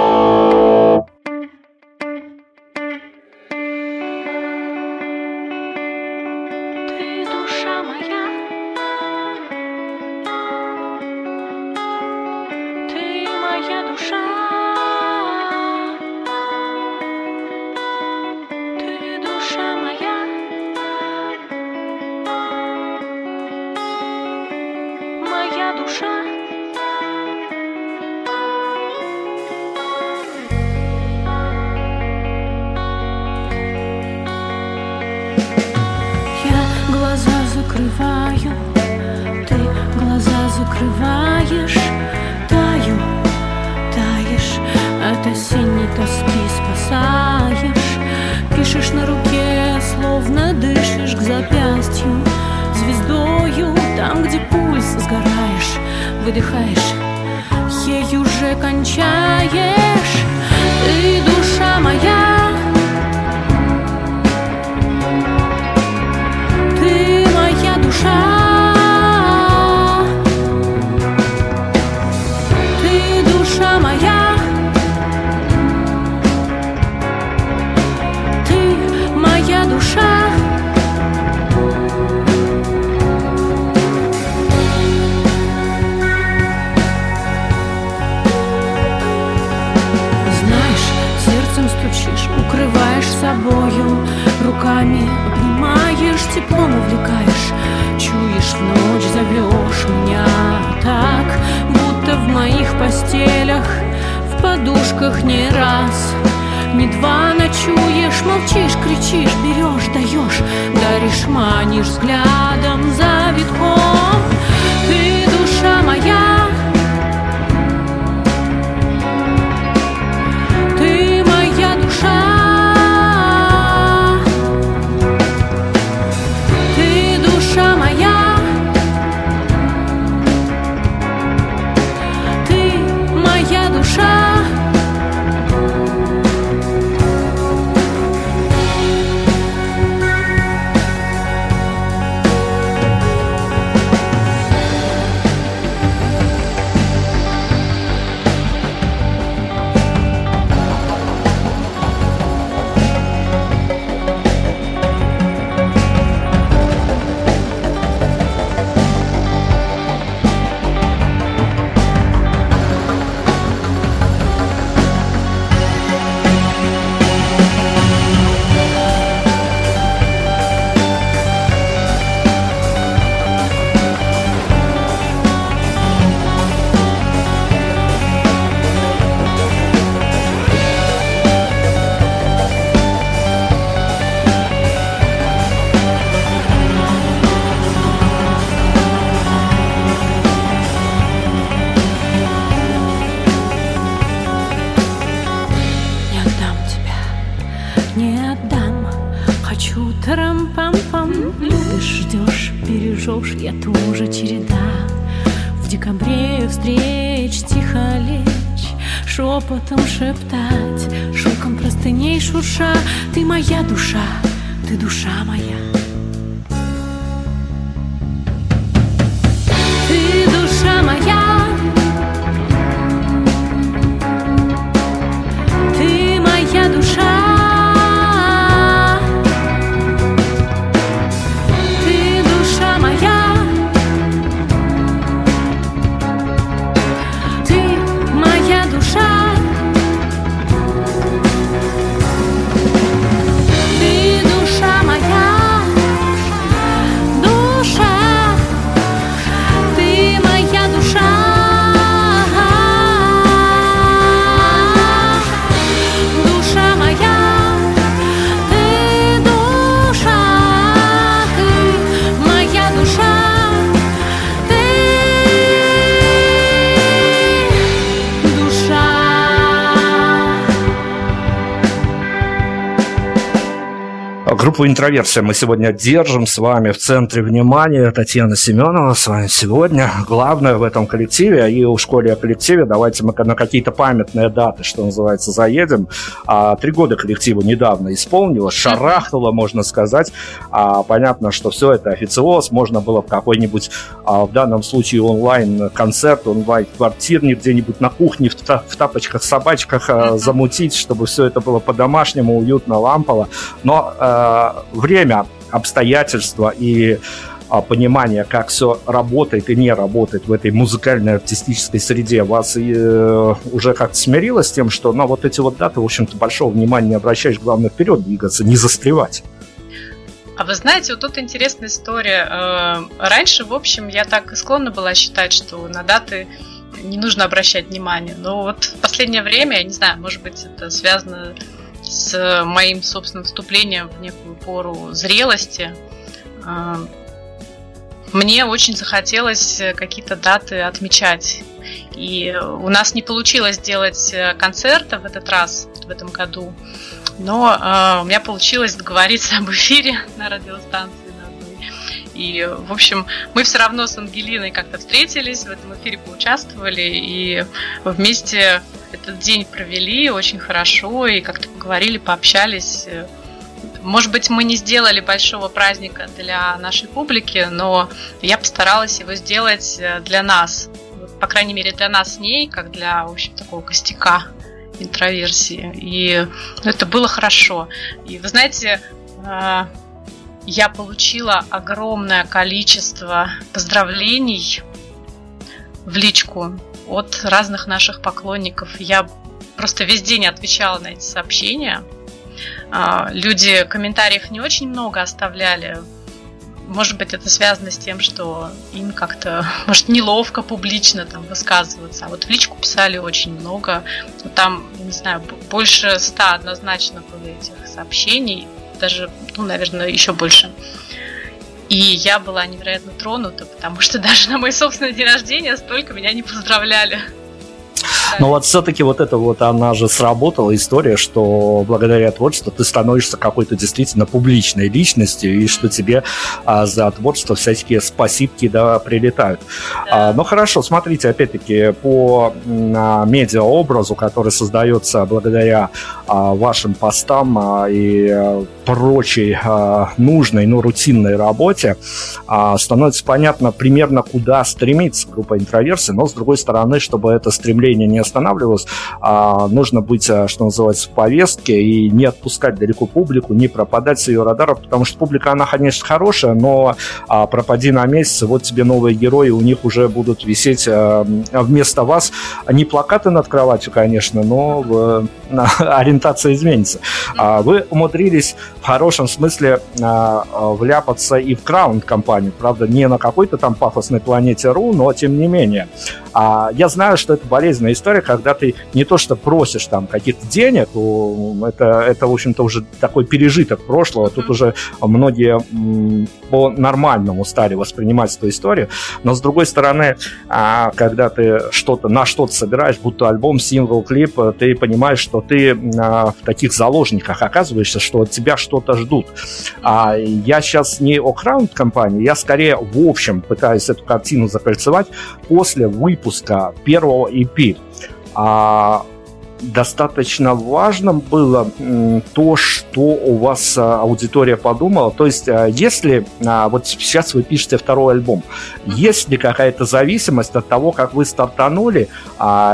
осенней тоски спасаешь Пишешь на руке, словно дышишь к запястью Звездою, там, где пульс сгораешь Выдыхаешь, ей уже кончаешь. Ты душа моя. Ты моя душа. постелях, в подушках не раз. Не два ночуешь, молчишь, кричишь, берешь, даешь Даришь, манишь взглядом за витком. Ты душа моя, ты моя душа. декабре встреч тихо лечь, шепотом шептать, шелком простыней шурша, ты моя душа, ты душа моя. Группу «Интроверсия» мы сегодня держим с вами в центре внимания. Татьяна Семенова с вами сегодня. Главное в этом коллективе, и у школе о коллективе, давайте мы на какие-то памятные даты, что называется, заедем. А, три года коллективу недавно исполнилось, шарахнуло, можно сказать. А, понятно, что все это официоз, можно было в какой-нибудь, а, в данном случае онлайн-концерт, онлайн-квартирник где-нибудь на кухне в, в тапочках-собачках а, замутить, чтобы все это было по-домашнему, уютно, лампово. Но а, время, обстоятельства и а, понимание, как все работает и не работает в этой музыкальной артистической среде, вас э, уже как-то смирило с тем, что на вот эти вот даты, в общем-то, большого внимания не обращаешь, главное вперед двигаться, не застревать? А вы знаете, вот тут интересная история. Э, раньше, в общем, я так склонна была считать, что на даты не нужно обращать внимание. Но вот в последнее время, я не знаю, может быть, это связано с моим собственным вступлением в некую пору зрелости, а, мне очень захотелось какие-то даты отмечать. И у нас не получилось сделать концерта в этот раз, в этом году, но э, у меня получилось договориться об эфире на радиостанции. И, в общем, мы все равно с Ангелиной как-то встретились, в этом эфире поучаствовали, и вместе этот день провели очень хорошо и как-то поговорили, пообщались. Может быть, мы не сделали большого праздника для нашей публики, но я постаралась его сделать для нас. По крайней мере, для нас с ней, как для, в общем, такого костяка интроверсии. И это было хорошо. И вы знаете, э, я получила огромное количество поздравлений в личку от разных наших поклонников. Я просто весь день отвечала на эти сообщения. А, люди комментариев не очень много оставляли. Может быть, это связано с тем, что им как-то, может, неловко публично там высказываться. А вот в личку писали очень много. Там, не знаю, больше ста однозначно было этих сообщений. Даже, ну, наверное, еще больше. И я была невероятно тронута, потому что даже на мой собственный день рождения столько меня не поздравляли. Но вот все-таки вот это вот, она же сработала история, что благодаря творчеству ты становишься какой-то действительно публичной личностью, и что тебе а, за творчество всякие спасибки да, прилетают. Да. А, ну хорошо, смотрите, опять-таки, по а, медиаобразу, который создается благодаря а, вашим постам а, и а, прочей а, нужной, но рутинной работе, а, становится понятно примерно, куда стремится группа интроверсии, но с другой стороны, чтобы это стремление не останавливалось, а, нужно быть, а, что называется, в повестке и не отпускать далеко публику, не пропадать с ее радаров, потому что публика, она, конечно, хорошая, но а, пропади на месяц, вот тебе новые герои, у них уже будут висеть а, вместо вас не плакаты над кроватью, конечно, но в, ориентация изменится. А, вы умудрились в хорошем смысле а, вляпаться и в краунд-компанию, правда, не на какой-то там пафосной планете РУ, но тем не менее. А, я знаю, что это болезненная история, когда ты не то что просишь там каких-то денег, это, это в общем-то, уже такой пережиток прошлого, тут уже многие по-нормальному стали воспринимать эту историю, но с другой стороны, а, когда ты что-то на что-то собираешь, будто альбом, сингл, клип, ты понимаешь, что ты а, в таких заложниках оказываешься, что от тебя что-то ждут. А я сейчас не о краунд-компании, я скорее в общем пытаюсь эту картину закольцевать после выпуска первого EP. А достаточно важным было то, что у вас а, аудитория подумала. То есть, а, если а, вот сейчас вы пишете второй альбом, есть ли какая-то зависимость от того, как вы стартанули,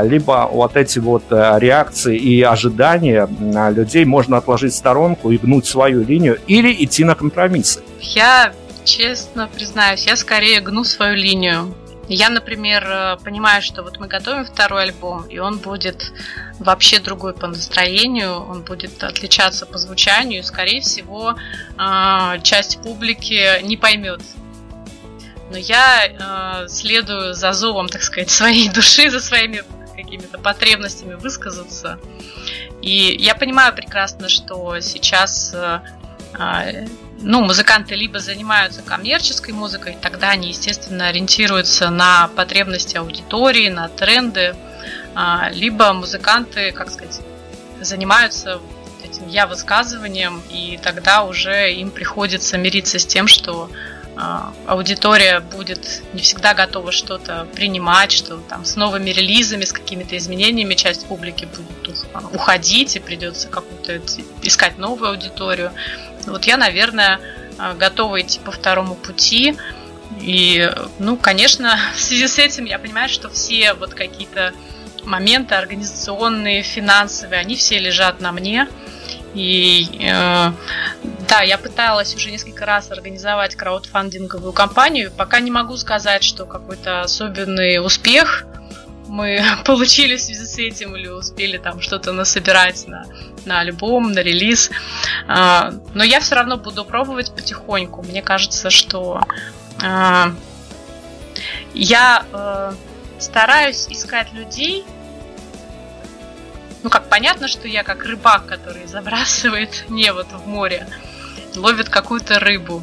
либо вот эти вот реакции и ожидания людей можно отложить в сторонку и гнуть свою линию или идти на компромиссы? Я честно признаюсь, я скорее гну свою линию. Я, например, э, понимаю, что вот мы готовим второй альбом, и он будет вообще другой по настроению, он будет отличаться по звучанию, и, скорее всего, э, часть публики не поймет. Но я э, следую за зовом, так сказать, своей души, за своими какими-то потребностями высказаться. И я понимаю прекрасно, что сейчас ну, музыканты либо занимаются коммерческой музыкой, тогда они, естественно, ориентируются на потребности аудитории, на тренды, а, либо музыканты, как сказать, занимаются этим я высказыванием, и тогда уже им приходится мириться с тем, что а, аудитория будет не всегда готова что-то принимать, что там с новыми релизами, с какими-то изменениями часть публики будет уходить и придется какую-то искать новую аудиторию. Вот я, наверное, а, готова идти по второму пути. И, ну, конечно, в связи с этим я понимаю, что все вот какие-то моменты организационные, финансовые, они все лежат на мне. И э, да, я пыталась уже несколько раз организовать краудфандинговую кампанию. Пока не могу сказать, что какой-то особенный успех мы получили в связи с этим или успели там что-то насобирать на, на альбом, на релиз. Э, но я все равно буду пробовать потихоньку. Мне кажется, что э, я э, стараюсь искать людей, ну как, понятно, что я как рыбак, который забрасывает невод в море, ловит какую-то рыбу.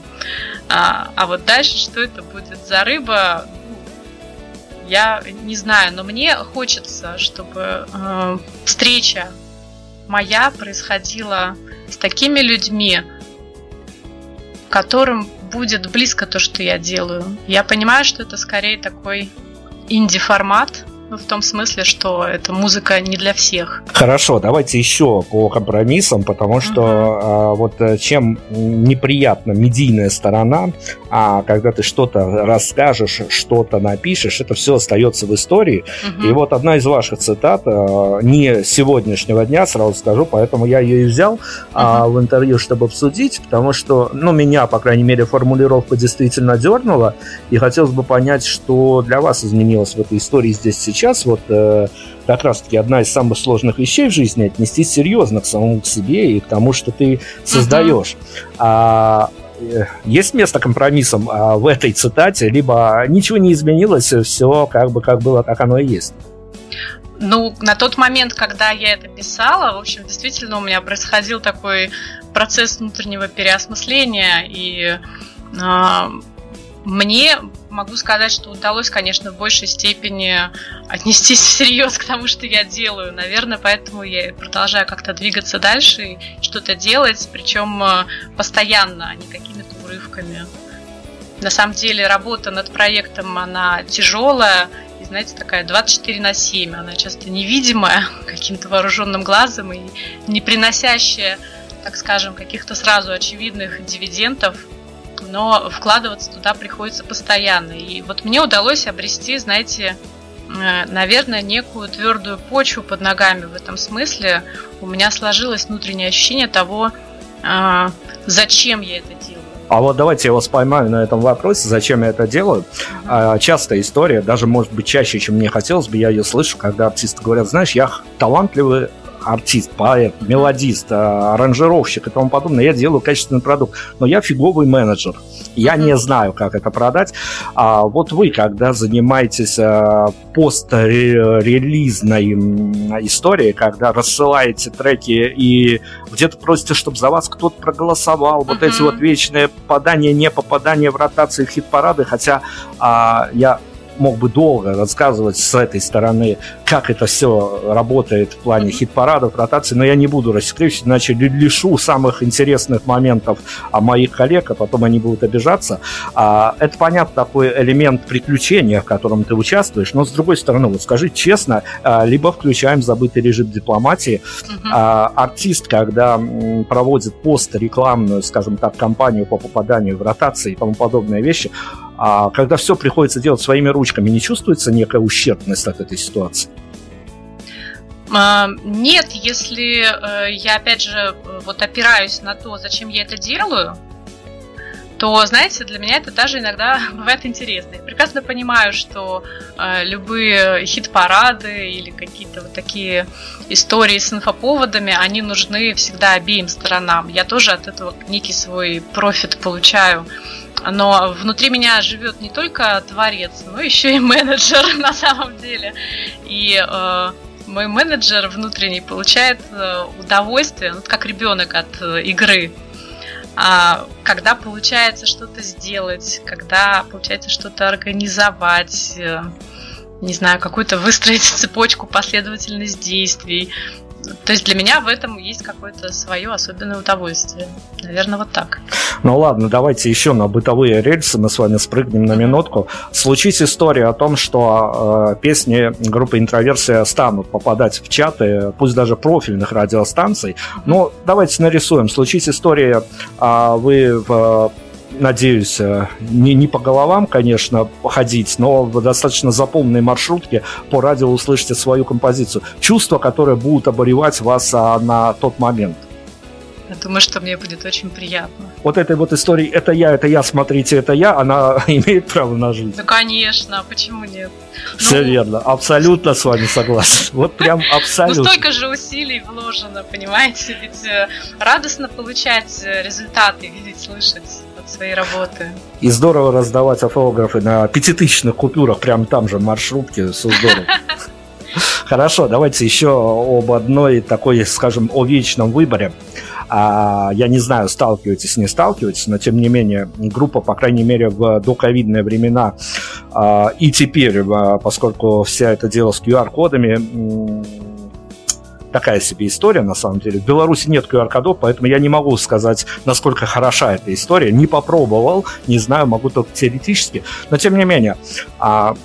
А, а вот дальше, что это будет за рыба, я не знаю, но мне хочется, чтобы э, встреча моя происходила с такими людьми, которым будет близко то, что я делаю. Я понимаю, что это скорее такой инди-формат, в том смысле, что эта музыка не для всех. Хорошо, давайте еще по компромиссам, потому что uh-huh. а, вот э, чем неприятна медийная сторона, а когда ты что-то расскажешь, что-то напишешь, это все остается в истории. Uh-huh. И вот одна из ваших цитат, а, не сегодняшнего дня, сразу скажу, поэтому я ее и взял uh-huh. а, в интервью, чтобы обсудить, потому что, ну, меня, по крайней мере, формулировка действительно дернула, и хотелось бы понять, что для вас изменилось в этой истории здесь сейчас сейчас вот э, как раз-таки одна из самых сложных вещей в жизни отнестись серьезно к самому к себе и к тому, что ты создаешь. Uh-huh. А, э, есть место компромиссам а, в этой цитате, либо ничего не изменилось, все как бы как было, так оно и есть. Ну, на тот момент, когда я это писала, в общем, действительно у меня происходил такой процесс внутреннего переосмысления, и э, мне могу сказать, что удалось, конечно, в большей степени отнестись всерьез к тому, что я делаю. Наверное, поэтому я продолжаю как-то двигаться дальше и что-то делать, причем э, постоянно, а не какими-то урывками. На самом деле работа над проектом, она тяжелая, и, знаете, такая 24 на 7. Она часто невидимая каким-то вооруженным глазом и не приносящая, так скажем, каких-то сразу очевидных дивидендов – но вкладываться туда приходится постоянно. И вот мне удалось обрести, знаете, э, наверное, некую твердую почву под ногами в этом смысле. У меня сложилось внутреннее ощущение того, э, зачем я это делаю. А вот давайте я вас поймаю на этом вопросе, зачем я это делаю. Uh-huh. Частая история, даже может быть чаще, чем мне хотелось бы, я ее слышу, когда артисты говорят, знаешь, я талантливый артист, поэт, мелодист, а, аранжировщик и тому подобное, я делаю качественный продукт, но я фиговый менеджер. Я не знаю, как это продать. А вот вы, когда занимаетесь а, пострелизной историей, когда рассылаете треки и где-то просите, чтобы за вас кто-то проголосовал, вот эти вот вечные попадания, не попадания в ротации хит-парады, хотя а, я мог бы долго рассказывать с этой стороны, как это все работает в плане хит-парадов, ротации, но я не буду рассекречивать, иначе лишу самых интересных моментов о моих коллег, а потом они будут обижаться. А, это, понятно, такой элемент приключения, в котором ты участвуешь, но с другой стороны, вот скажи честно, а, либо включаем забытый режим дипломатии. А, артист, когда проводит пост рекламную, скажем так, кампанию по попаданию в ротации и тому подобные вещи, а когда все приходится делать своими ручками, не чувствуется некая ущербность от этой ситуации? А, нет, если э, я опять же вот опираюсь на то, зачем я это делаю, то, знаете, для меня это даже иногда бывает интересно. Я прекрасно понимаю, что э, любые хит-парады или какие-то вот такие истории с инфоповодами, они нужны всегда обеим сторонам. Я тоже от этого некий свой профит получаю но внутри меня живет не только творец, но еще и менеджер на самом деле. И э, мой менеджер внутренний получает э, удовольствие, ну, как ребенок от э, игры. А когда получается что-то сделать, когда получается что-то организовать, э, не знаю, какую-то выстроить цепочку, последовательность действий, то есть для меня в этом есть какое-то свое особенное удовольствие. Наверное, вот так. Ну ладно, давайте еще на бытовые рельсы мы с вами спрыгнем на минутку. Случись история о том, что э, песни группы Интроверсия станут попадать в чаты, пусть даже профильных радиостанций. Но давайте нарисуем. Случись история, э, вы в надеюсь, э, не, не по головам, конечно, ходить, но в достаточно запомной маршрутке по радио услышите свою композицию. Чувства, которые будут оборевать вас а, на тот момент. Я думаю, что мне будет очень приятно. Вот этой вот истории «это я, это я, смотрите, это я», она имеет право на жизнь. Ну, конечно, почему нет? Все ну, верно, абсолютно с вами согласен. Вот прям ну, абсолютно. Ну, столько же усилий вложено, понимаете? Ведь э, радостно получать э, результаты, видеть, слышать своей работы. И здорово раздавать автографы на пятитысячных купюрах прямо там же в маршрутке. Все здорово. Хорошо, давайте еще об одной такой, скажем, о вечном выборе. А, я не знаю, сталкиваетесь, не сталкиваетесь, но тем не менее группа, по крайней мере, в доковидные времена а, и теперь, а, поскольку вся это дело с QR-кодами, такая себе история, на самом деле. В Беларуси нет QR-кодов, поэтому я не могу сказать, насколько хороша эта история. Не попробовал, не знаю, могу только теоретически. Но, тем не менее, а,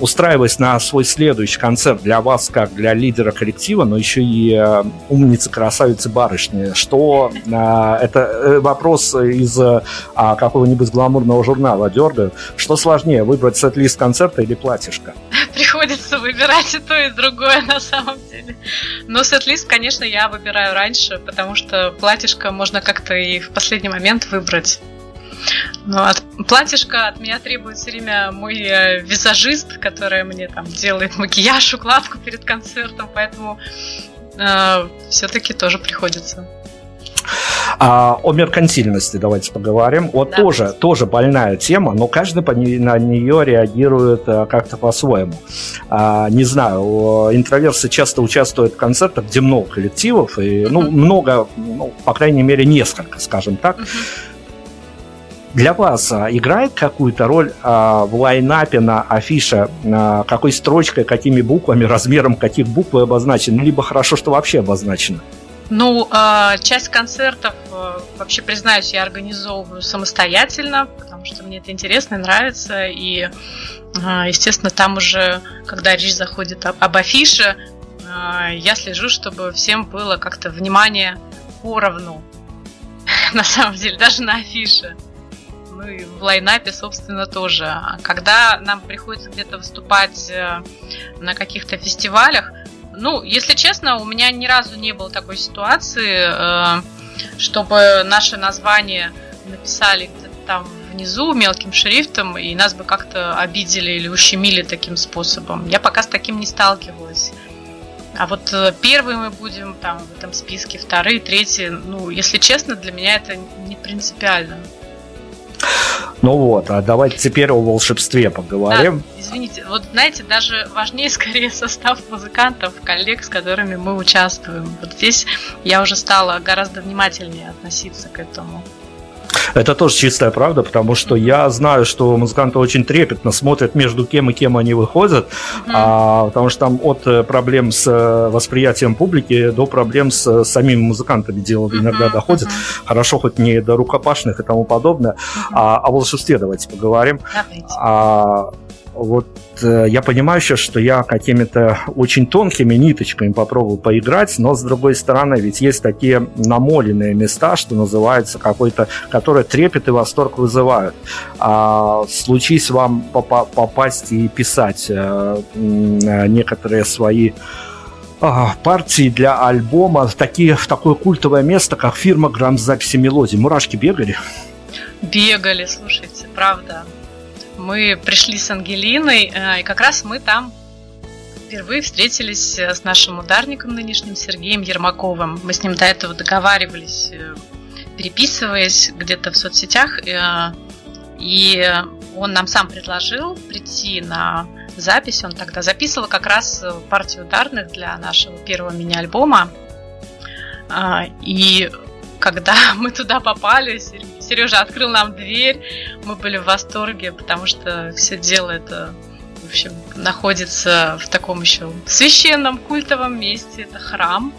устраиваясь на свой следующий концерт для вас, как для лидера коллектива, но еще и а, умницы, красавицы, барышни, что а, это э, вопрос из а, какого-нибудь гламурного журнала дергаю. Что сложнее, выбрать сет-лист концерта или платьишко? Приходится выбирать и то, и другое на самом деле. Но сет-лист, конечно, я выбираю раньше, потому что платьишко можно как-то и в последний момент выбрать. Но от платьишко от меня требует все время мой э, визажист, который мне там делает макияж, укладку перед концертом, поэтому э, все-таки тоже приходится. А, о меркантильности давайте поговорим. Вот да. тоже, тоже больная тема, но каждый по не, на нее реагирует а, как-то по-своему. А, не знаю, интроверсы часто участвуют в концертах, где много коллективов, и ну, uh-huh. много, ну, по крайней мере, несколько, скажем так. Uh-huh. Для вас а, играет какую-то роль а, в лайнапе на афише, а, какой строчкой, какими буквами, размером каких букв обозначены, либо хорошо, что вообще обозначено? Ну, а, часть концертов, э, вообще признаюсь, я организовываю самостоятельно, потому что мне это интересно и нравится. И, а, естественно, там уже, когда речь заходит об афише, а, я слежу, чтобы всем было как-то внимание поровну. На самом деле, даже на афише. Ну и в лайнапе, собственно, тоже. Когда нам приходится где-то выступать э, на каких-то фестивалях, ну, если честно, у меня ни разу не было такой ситуации, э, чтобы наше название написали там внизу мелким шрифтом, и нас бы как-то обидели или ущемили таким способом. Я пока с таким не сталкивалась. А вот э, первые мы будем там в этом списке, вторые, третьи, ну, если честно, для меня это не принципиально. Ну вот, а давайте теперь о волшебстве поговорим. Да, извините, вот знаете, даже важнее скорее состав музыкантов, коллег, с которыми мы участвуем. Вот здесь я уже стала гораздо внимательнее относиться к этому. Это тоже чистая правда, потому что я знаю, что музыканты очень трепетно смотрят между кем и кем они выходят, mm-hmm. а, потому что там от э, проблем с э, восприятием публики до проблем с э, самими музыкантами дело mm-hmm. иногда доходит. Mm-hmm. Хорошо, хоть не до рукопашных и тому подобное. Mm-hmm. А, о волшебстве давайте поговорим. Давайте. А, вот э, я понимаю сейчас, что я какими-то очень тонкими ниточками попробовал поиграть, но с другой стороны, ведь есть такие намоленные места, что называется, какой-то, которые трепет и восторг вызывают. А, случись вам попасть и писать э, некоторые свои а, партии для альбома в, такие, в такое культовое место, как фирма грамзаписи мелодии. Мурашки бегали? Бегали, слушайте, правда мы пришли с Ангелиной, э, и как раз мы там впервые встретились э, с нашим ударником нынешним Сергеем Ермаковым. Мы с ним до этого договаривались, э, переписываясь где-то в соцсетях, и он нам сам предложил прийти на запись. Он тогда записывал как раз партию ударных для нашего первого мини-альбома. И когда мы туда попали, Сережа открыл нам дверь, мы были в восторге, потому что все дело это, в общем, находится в таком еще священном культовом месте. Это храм.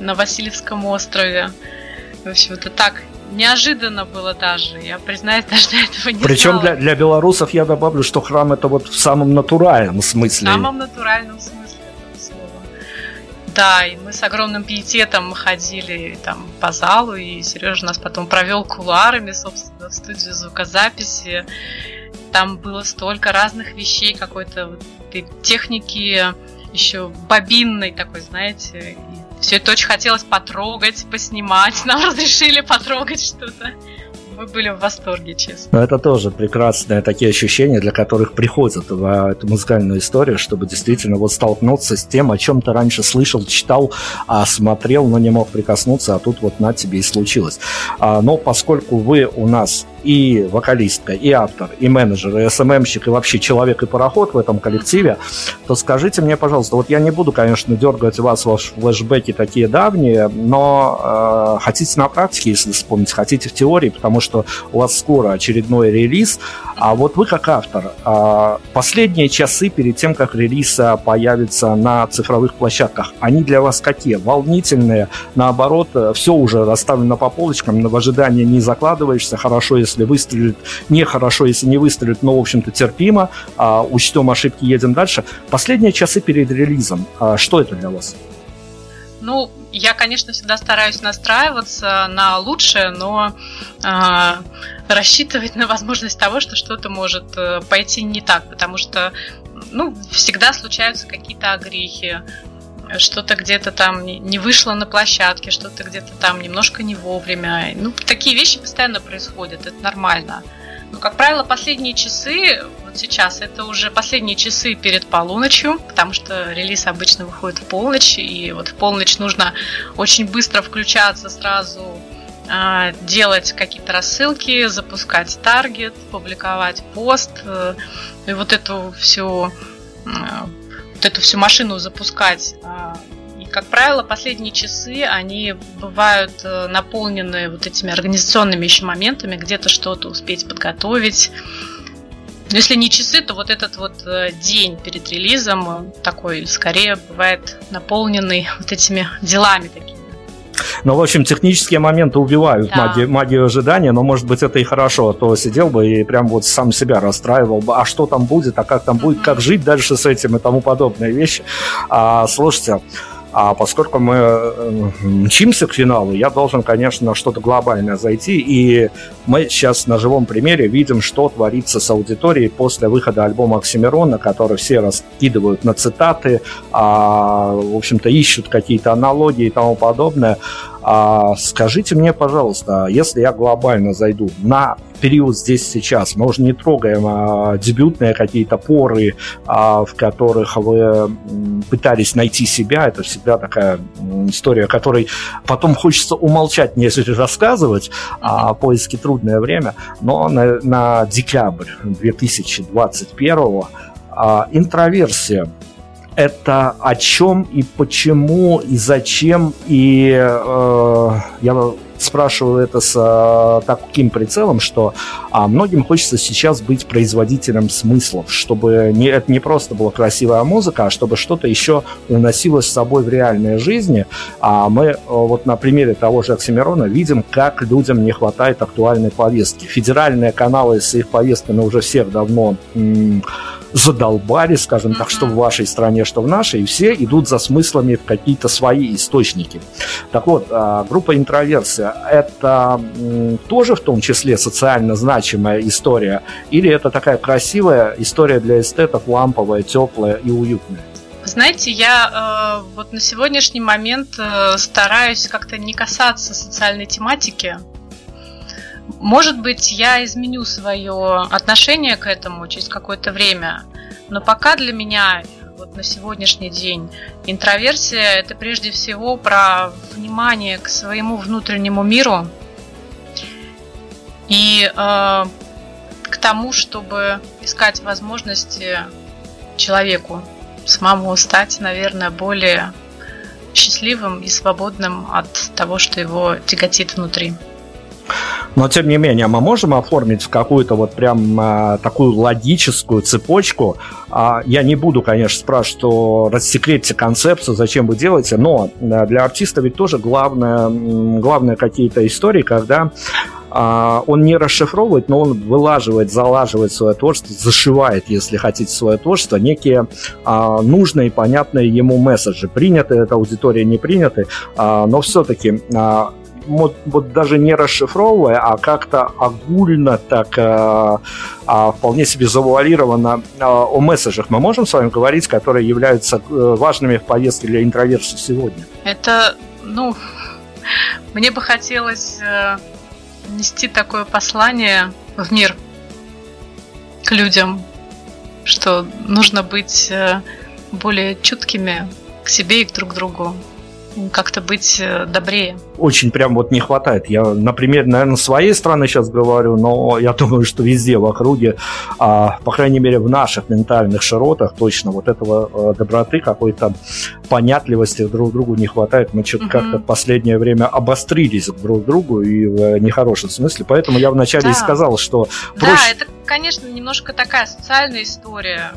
на Васильевском острове. В общем, это так неожиданно было даже. Я признаюсь, даже до этого не Причем знала. для, для белорусов я добавлю, что храм это вот в самом натуральном смысле. В самом натуральном смысле. Да, и мы с огромным пиететом ходили там по залу, и Сережа нас потом провел кулуарами, собственно, в студию звукозаписи. Там было столько разных вещей, какой-то вот техники еще бобинной такой, знаете. И все это очень хотелось потрогать, поснимать. Нам разрешили потрогать что-то. Мы были в восторге, честно. Но это тоже прекрасные такие ощущения, для которых приходят в эту музыкальную историю, чтобы действительно вот столкнуться с тем, о чем ты раньше слышал, читал, а смотрел, но не мог прикоснуться, а тут вот на тебе и случилось. А, но поскольку вы у нас и вокалистка, и автор, и менеджер, и СММщик, и вообще человек и пароход в этом коллективе, то скажите мне, пожалуйста, вот я не буду, конечно, дергать вас в флешбеки такие давние, но э, хотите на практике, если вспомнить, хотите в теории, потому что у вас скоро очередной релиз, а вот вы как автор, э, последние часы перед тем, как релиз появится на цифровых площадках, они для вас какие? Волнительные? Наоборот, все уже расставлено по полочкам, но в ожидании не закладываешься, хорошо, если выстрелит, нехорошо, если не выстрелит, но, в общем-то, терпимо, а, учтем ошибки, едем дальше. Последние часы перед релизом, а, что это для вас? Ну, я, конечно, всегда стараюсь настраиваться на лучшее, но э, рассчитывать на возможность того, что что-то может э, пойти не так, потому что, ну, всегда случаются какие-то огрехи, что-то где-то там не вышло на площадке, что-то где-то там немножко не вовремя. Ну, такие вещи постоянно происходят, это нормально. Но, как правило, последние часы, вот сейчас, это уже последние часы перед полуночью, потому что релиз обычно выходит в полночь, и вот в полночь нужно очень быстро включаться сразу, а, делать какие-то рассылки, запускать таргет, публиковать пост, э, и вот эту всю вот эту всю машину запускать. А, и, как правило, последние часы, они бывают э, наполнены вот этими организационными еще моментами, где-то что-то успеть подготовить. Но если не часы, то вот этот вот э, день перед релизом такой скорее бывает наполненный вот этими делами такими. Ну, в общем, технические моменты убивают да. магию, магию ожидания, но, может быть, это и хорошо, а то сидел бы и прям вот сам себя расстраивал бы, а что там будет, а как там будет, как жить дальше с этим и тому подобные вещи. А, слушайте, а поскольку мы э, мчимся к финалу, я должен, конечно, что-то глобальное зайти. И мы сейчас на живом примере видим, что творится с аудиторией после выхода альбома Оксимирона, который все раскидывают на цитаты, а, в общем-то, ищут какие-то аналогии и тому подобное. А, скажите мне, пожалуйста, если я глобально зайду на период здесь сейчас, мы уже не трогаем а, дебютные какие-то поры, а, в которых вы пытались найти себя, это всегда такая история, которой потом хочется умолчать, нежели рассказывать, а поиски трудное время, но на, на декабрь 2021 а, интроверсия это о чем и почему и зачем. И э, я спрашиваю это с э, таким прицелом, что а, многим хочется сейчас быть производителем смыслов, чтобы не, это не просто была красивая музыка, а чтобы что-то еще уносилось с собой в реальной жизни. А мы э, вот на примере того же Оксимирона видим, как людям не хватает актуальной повестки. Федеральные каналы с их повестками уже всех давно... М- задолбали, скажем так, что в вашей стране, что в нашей, и все идут за смыслами в какие-то свои источники. Так вот, а, группа интроверсия – это тоже в том числе социально значимая история, или это такая красивая история для эстетов, ламповая, теплая и уютная? Знаете, я э, вот на сегодняшний момент э, стараюсь как-то не касаться социальной тематики, может быть, я изменю свое отношение к этому через какое-то время, но пока для меня вот на сегодняшний день интроверсия это прежде всего про внимание к своему внутреннему миру и э, к тому, чтобы искать возможности человеку самому стать, наверное, более счастливым и свободным от того, что его тяготит внутри. Но, тем не менее, мы можем оформить в какую-то вот прям а, такую логическую цепочку. А, я не буду, конечно, спрашивать, что рассекретьте концепцию, зачем вы делаете, но а, для артиста ведь тоже главное, главное какие-то истории, когда а, он не расшифровывает, но он вылаживает, залаживает свое творчество, зашивает, если хотите, свое творчество, некие а, нужные, понятные ему месседжи. Приняты это аудитория, не приняты, а, но все-таки а, вот, вот даже не расшифровывая, а как-то огульно так а, а, вполне себе завуалированно а, о месседжах мы можем с вами говорить, которые являются э, важными в повестке для интроверсии сегодня? Это, ну, мне бы хотелось э, нести такое послание в мир к людям, что нужно быть э, более чуткими к себе и к друг другу как-то быть э, добрее. Очень прям вот не хватает. Я, например, наверное, своей страны сейчас говорю, но я думаю, что везде в округе, а, по крайней мере, в наших ментальных широтах точно вот этого а, доброты, какой-то понятливости друг другу не хватает. Мы что-то угу. как-то в последнее время обострились друг к другу и в нехорошем смысле. Поэтому я вначале да. и сказал, что... Да, проще... это, конечно, немножко такая социальная история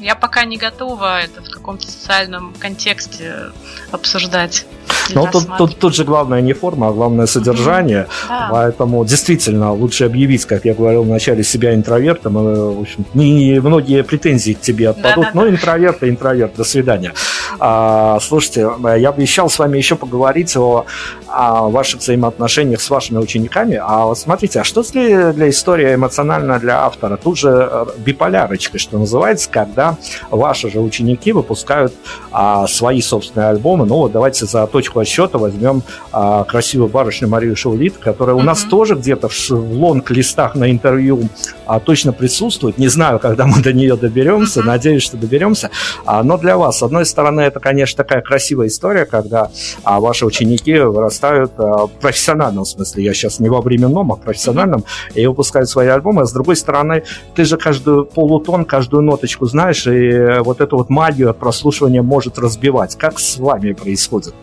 я пока не готова это в каком-то социальном контексте обсуждать. Но тут, тут, тут же главное не форма, а главное содержание. Mm-hmm. Да. Поэтому действительно лучше объявить, как я говорил вначале, себя интровертом. И, в общем, не, не многие претензии к тебе отпадут, да, да, но интроверт и интроверт. До свидания. А, слушайте, я обещал с вами еще поговорить о, о ваших взаимоотношениях с вашими учениками. А вот смотрите, а что для, для истории эмоционально для автора? Тут же э, биполярочка, что называется, когда ваши же ученики выпускают а, свои собственные альбомы. Ну вот давайте за точку отсчета возьмем а, красивую барышню Марию Шаулит, которая mm-hmm. у нас тоже где-то в, в лонг-листах на интервью а, точно присутствует. Не знаю, когда мы до нее доберемся, надеюсь, что доберемся. А, но для вас, с одной стороны, это, конечно, такая красивая история, когда а, ваши ученики вырастают а, в профессиональном смысле. Я сейчас не во временном, а в профессиональном, и выпускают свои альбомы. А с другой стороны, ты же каждую полутон, каждую ноточку знаешь, и вот эту вот магию от прослушивания может разбивать. Как с вами происходит?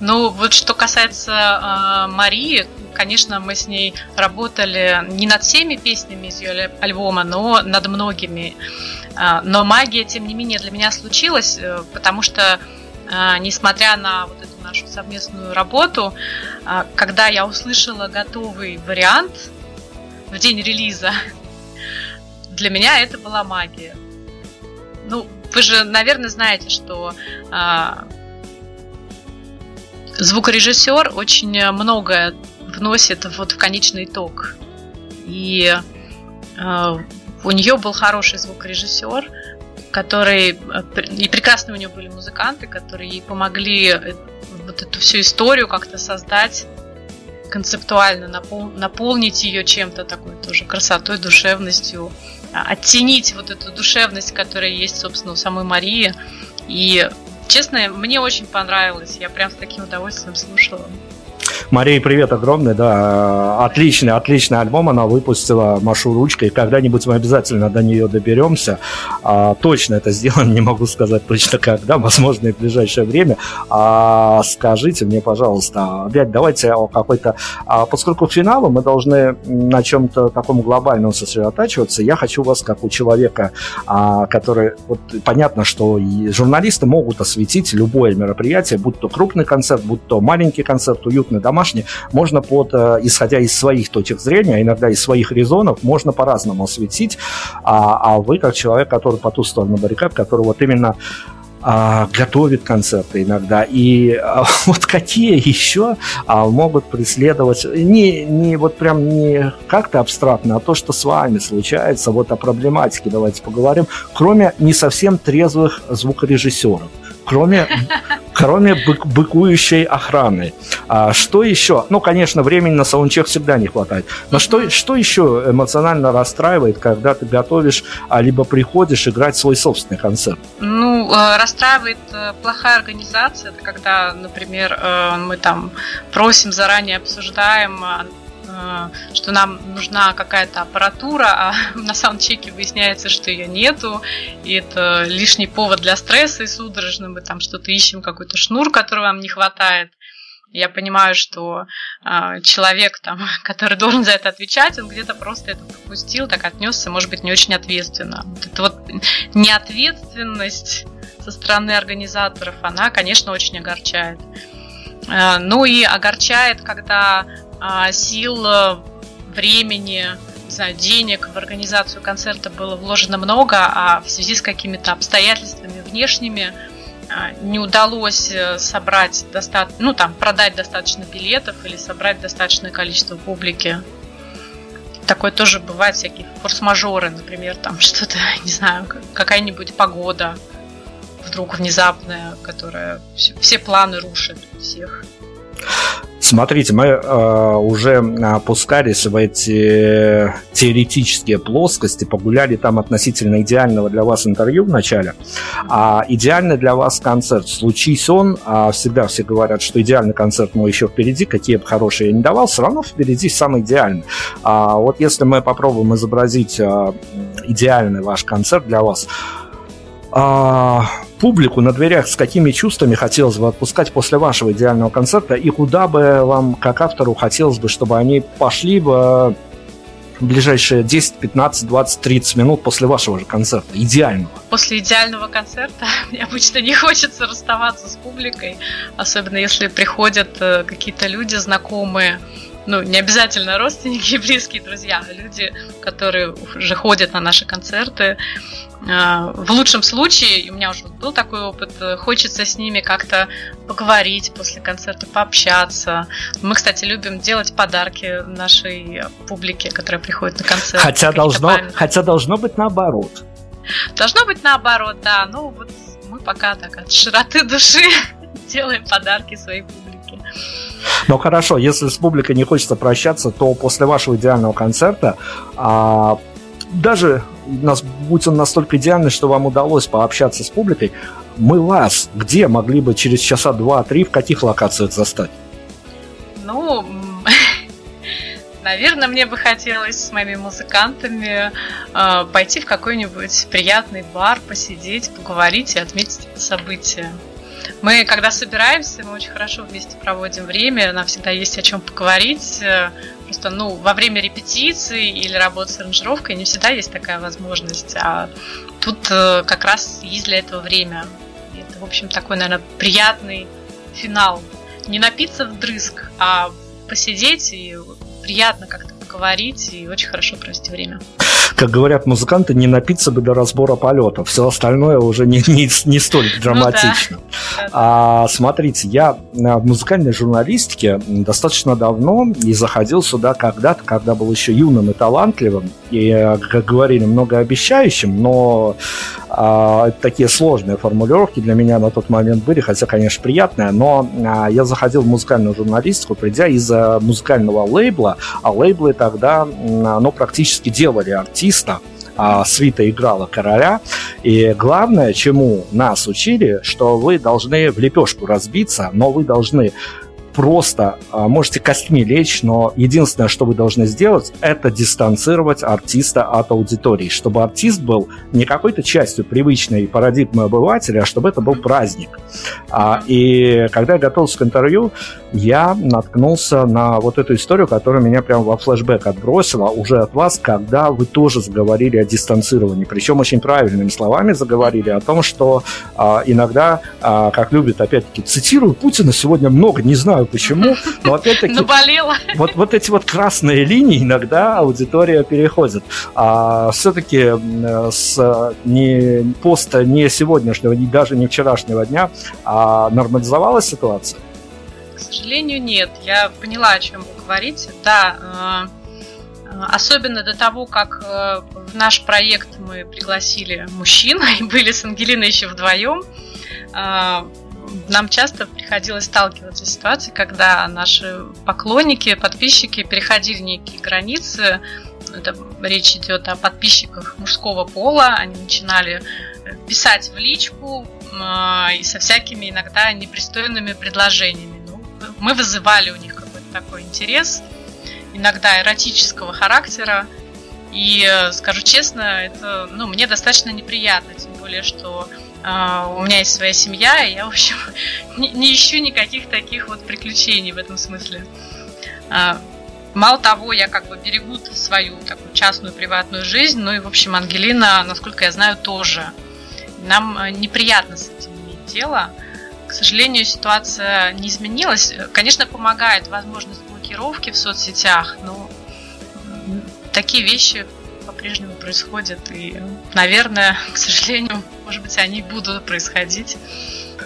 Ну, вот что касается э, Марии, конечно, мы с ней работали не над всеми песнями из ее альбома, но над многими. Э, но магия, тем не менее, для меня случилась, э, потому что, э, несмотря на вот эту нашу совместную работу, э, когда я услышала готовый вариант в день релиза, для меня это была магия. Ну, вы же, наверное, знаете, что звукорежиссер очень многое вносит вот в конечный итог. И э, у нее был хороший звукорежиссер, который э, и прекрасные у нее были музыканты, которые ей помогли э, вот эту всю историю как-то создать концептуально, напол, наполнить ее чем-то такой тоже красотой, душевностью, а, оттенить вот эту душевность, которая есть, собственно, у самой Марии. И Честно, мне очень понравилось. Я прям с таким удовольствием слушала. Мария, привет огромный, да, отличный, отличный альбом она выпустила, машу ручкой, когда-нибудь мы обязательно до нее доберемся, а, точно это сделаем, не могу сказать точно когда, возможно, и в ближайшее время, а, скажите мне, пожалуйста, опять давайте о какой-то, а, поскольку к финалу мы должны на чем-то таком глобальном сосредотачиваться, я хочу вас, как у человека, а, который, вот понятно, что журналисты могут осветить любое мероприятие, будь то крупный концерт, будь то маленький концерт, уютный домашний, домашний, можно под, э, исходя из своих точек зрения, а иногда из своих резонов, можно по-разному осветить, а, а вы, как человек, который по ту сторону баррикад, который вот именно а, готовит концерты иногда. И а, вот какие еще а, могут преследовать, не, не вот прям не как-то абстрактно, а то, что с вами случается, вот о проблематике давайте поговорим, кроме не совсем трезвых звукорежиссеров кроме, кроме бык, быкующей охраны. А что еще? Ну, конечно, времени на саундчек всегда не хватает. Но что, что еще эмоционально расстраивает, когда ты готовишь, а либо приходишь играть свой собственный концерт? Ну, э, расстраивает э, плохая организация. Это когда, например, э, мы там просим заранее, обсуждаем а, что нам нужна какая-то аппаратура, а на саундчеке выясняется, что ее нету, и это лишний повод для стресса и судорожно мы там что-то ищем, какой-то шнур, которого вам не хватает. Я понимаю, что э, человек, там, который должен за это отвечать, он где-то просто это пропустил, так отнесся, может быть, не очень ответственно. Вот эта вот неответственность со стороны организаторов, она, конечно, очень огорчает. Э, ну и огорчает, когда э, сил, времени, не знаю, денег в организацию концерта было вложено много, а в связи с какими-то обстоятельствами внешними а, не удалось э, собрать достаточно, ну там продать достаточно билетов или собрать достаточное количество публики. Такое тоже бывает, всякие форс-мажоры, например, там что-то, не знаю, какая-нибудь погода вдруг внезапная, которая все планы рушит всех. Смотрите, мы э, уже опускались в эти теоретические плоскости, погуляли там относительно идеального для вас интервью в начале. А идеальный для вас концерт, случись он, а всегда все говорят, что идеальный концерт мой еще впереди, какие бы хорошие я не давал, все равно впереди самый идеальный. А вот если мы попробуем изобразить э, идеальный ваш концерт для вас, а, публику на дверях с какими чувствами хотелось бы отпускать после вашего идеального концерта и куда бы вам, как автору, хотелось бы, чтобы они пошли бы в ближайшие 10, 15, 20, 30 минут после вашего же концерта, идеального? После идеального концерта мне обычно не хочется расставаться с публикой, особенно если приходят э, какие-то люди знакомые, ну, не обязательно родственники и близкие друзья, а люди, которые уже ходят на наши концерты, а, в лучшем случае, у меня уже был такой опыт, э, хочется с ними как-то поговорить после концерта, пообщаться. Мы, кстати, любим делать подарки нашей публике, которая приходит на концерт. Хотя должно, хотя должно быть наоборот. Должно быть наоборот, да. Ну вот мы пока так от широты души делаем подарки своей публике. Ну хорошо, если с публикой не хочется прощаться, то после вашего идеального концерта а, даже нас, будь он настолько идеальный, что вам удалось пообщаться с публикой, мы вас где могли бы через часа два-три в каких локациях застать? Ну, наверное, мне бы хотелось с моими музыкантами э, пойти в какой-нибудь приятный бар, посидеть, поговорить и отметить это событие. Мы, когда собираемся, мы очень хорошо вместе проводим время, нам всегда есть о чем поговорить. Просто, ну, во время репетиции или работы с аранжировкой не всегда есть такая возможность, а тут э, как раз есть для этого время. И это, в общем, такой, наверное, приятный финал. Не напиться вдрызг, а посидеть и приятно как-то поговорить и очень хорошо провести время как говорят музыканты, не напиться бы до разбора полета. Все остальное уже не, не, не столь драматично. Ну, да. а, смотрите, я в музыкальной журналистике достаточно давно и заходил сюда когда-то, когда был еще юным и талантливым, и, как говорили, многообещающим, но а, такие сложные формулировки для меня на тот момент были, хотя, конечно, приятные, но а, я заходил в музыкальную журналистику, придя из музыкального лейбла, а лейблы тогда, ну, практически делали артиста, а свита играла короля. И главное, чему нас учили, что вы должны в лепешку разбиться, но вы должны просто а, можете костьми лечь, но единственное, что вы должны сделать, это дистанцировать артиста от аудитории, чтобы артист был не какой-то частью привычной парадигмы обывателя, а чтобы это был праздник. А, и когда я готовился к интервью, я наткнулся на вот эту историю, которая меня прямо во флешбэк отбросила уже от вас, когда вы тоже заговорили о дистанцировании, причем очень правильными словами заговорили о том, что а, иногда, а, как любят, опять-таки, цитирую Путина сегодня много, не знаю почему, но опять-таки... Наболело. Вот, вот эти вот красные линии иногда аудитория переходит. А все-таки с не поста не сегодняшнего, не даже не вчерашнего дня а нормализовалась ситуация? К сожалению, нет. Я поняла, о чем вы говорите. Да, э, особенно до того, как э, в наш проект мы пригласили мужчин, и были с Ангелиной еще вдвоем, э, нам часто приходилось сталкиваться с ситуацией, когда наши поклонники, подписчики переходили некие границы. Это речь идет о подписчиках мужского пола. Они начинали писать в личку и со всякими иногда непристойными предложениями. Мы вызывали у них какой-то такой интерес, иногда эротического характера. И скажу честно, это ну, мне достаточно неприятно, тем более, что а, у меня есть своя семья, и я, в общем, не, не ищу никаких таких вот приключений в этом смысле. А, мало того, я как бы берегу свою такую частную приватную жизнь, ну и, в общем, Ангелина, насколько я знаю, тоже. Нам э, неприятно с этим иметь дело. К сожалению, ситуация не изменилась. Конечно, помогает возможность блокировки в соцсетях, но такие вещи по-прежнему происходят. И, наверное, к сожалению, может быть, они будут происходить.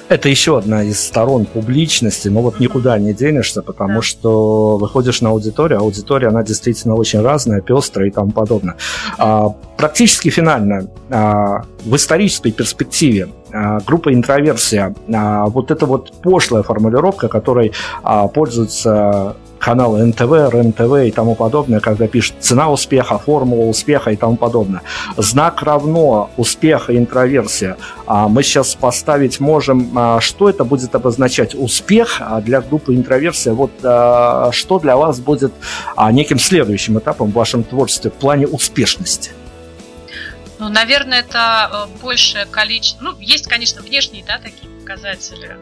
Это еще одна из сторон публичности, но вот никуда не денешься, потому да. что выходишь на аудиторию, аудитория, она действительно очень разная, пестрая и тому подобное. А, практически финально, а, в исторической перспективе, а, группа интроверсия, а, вот эта вот пошлая формулировка, которой а, пользуются каналы НТВ, РНТВ и тому подобное, когда пишут цена успеха, формула успеха и тому подобное. Знак равно успех и интроверсия. А мы сейчас поставить можем, что это будет обозначать успех для группы интроверсия. Вот что для вас будет неким следующим этапом в вашем творчестве в плане успешности? Ну, наверное, это э, большее количество. Ну, есть, конечно, внешние, да, такие показатели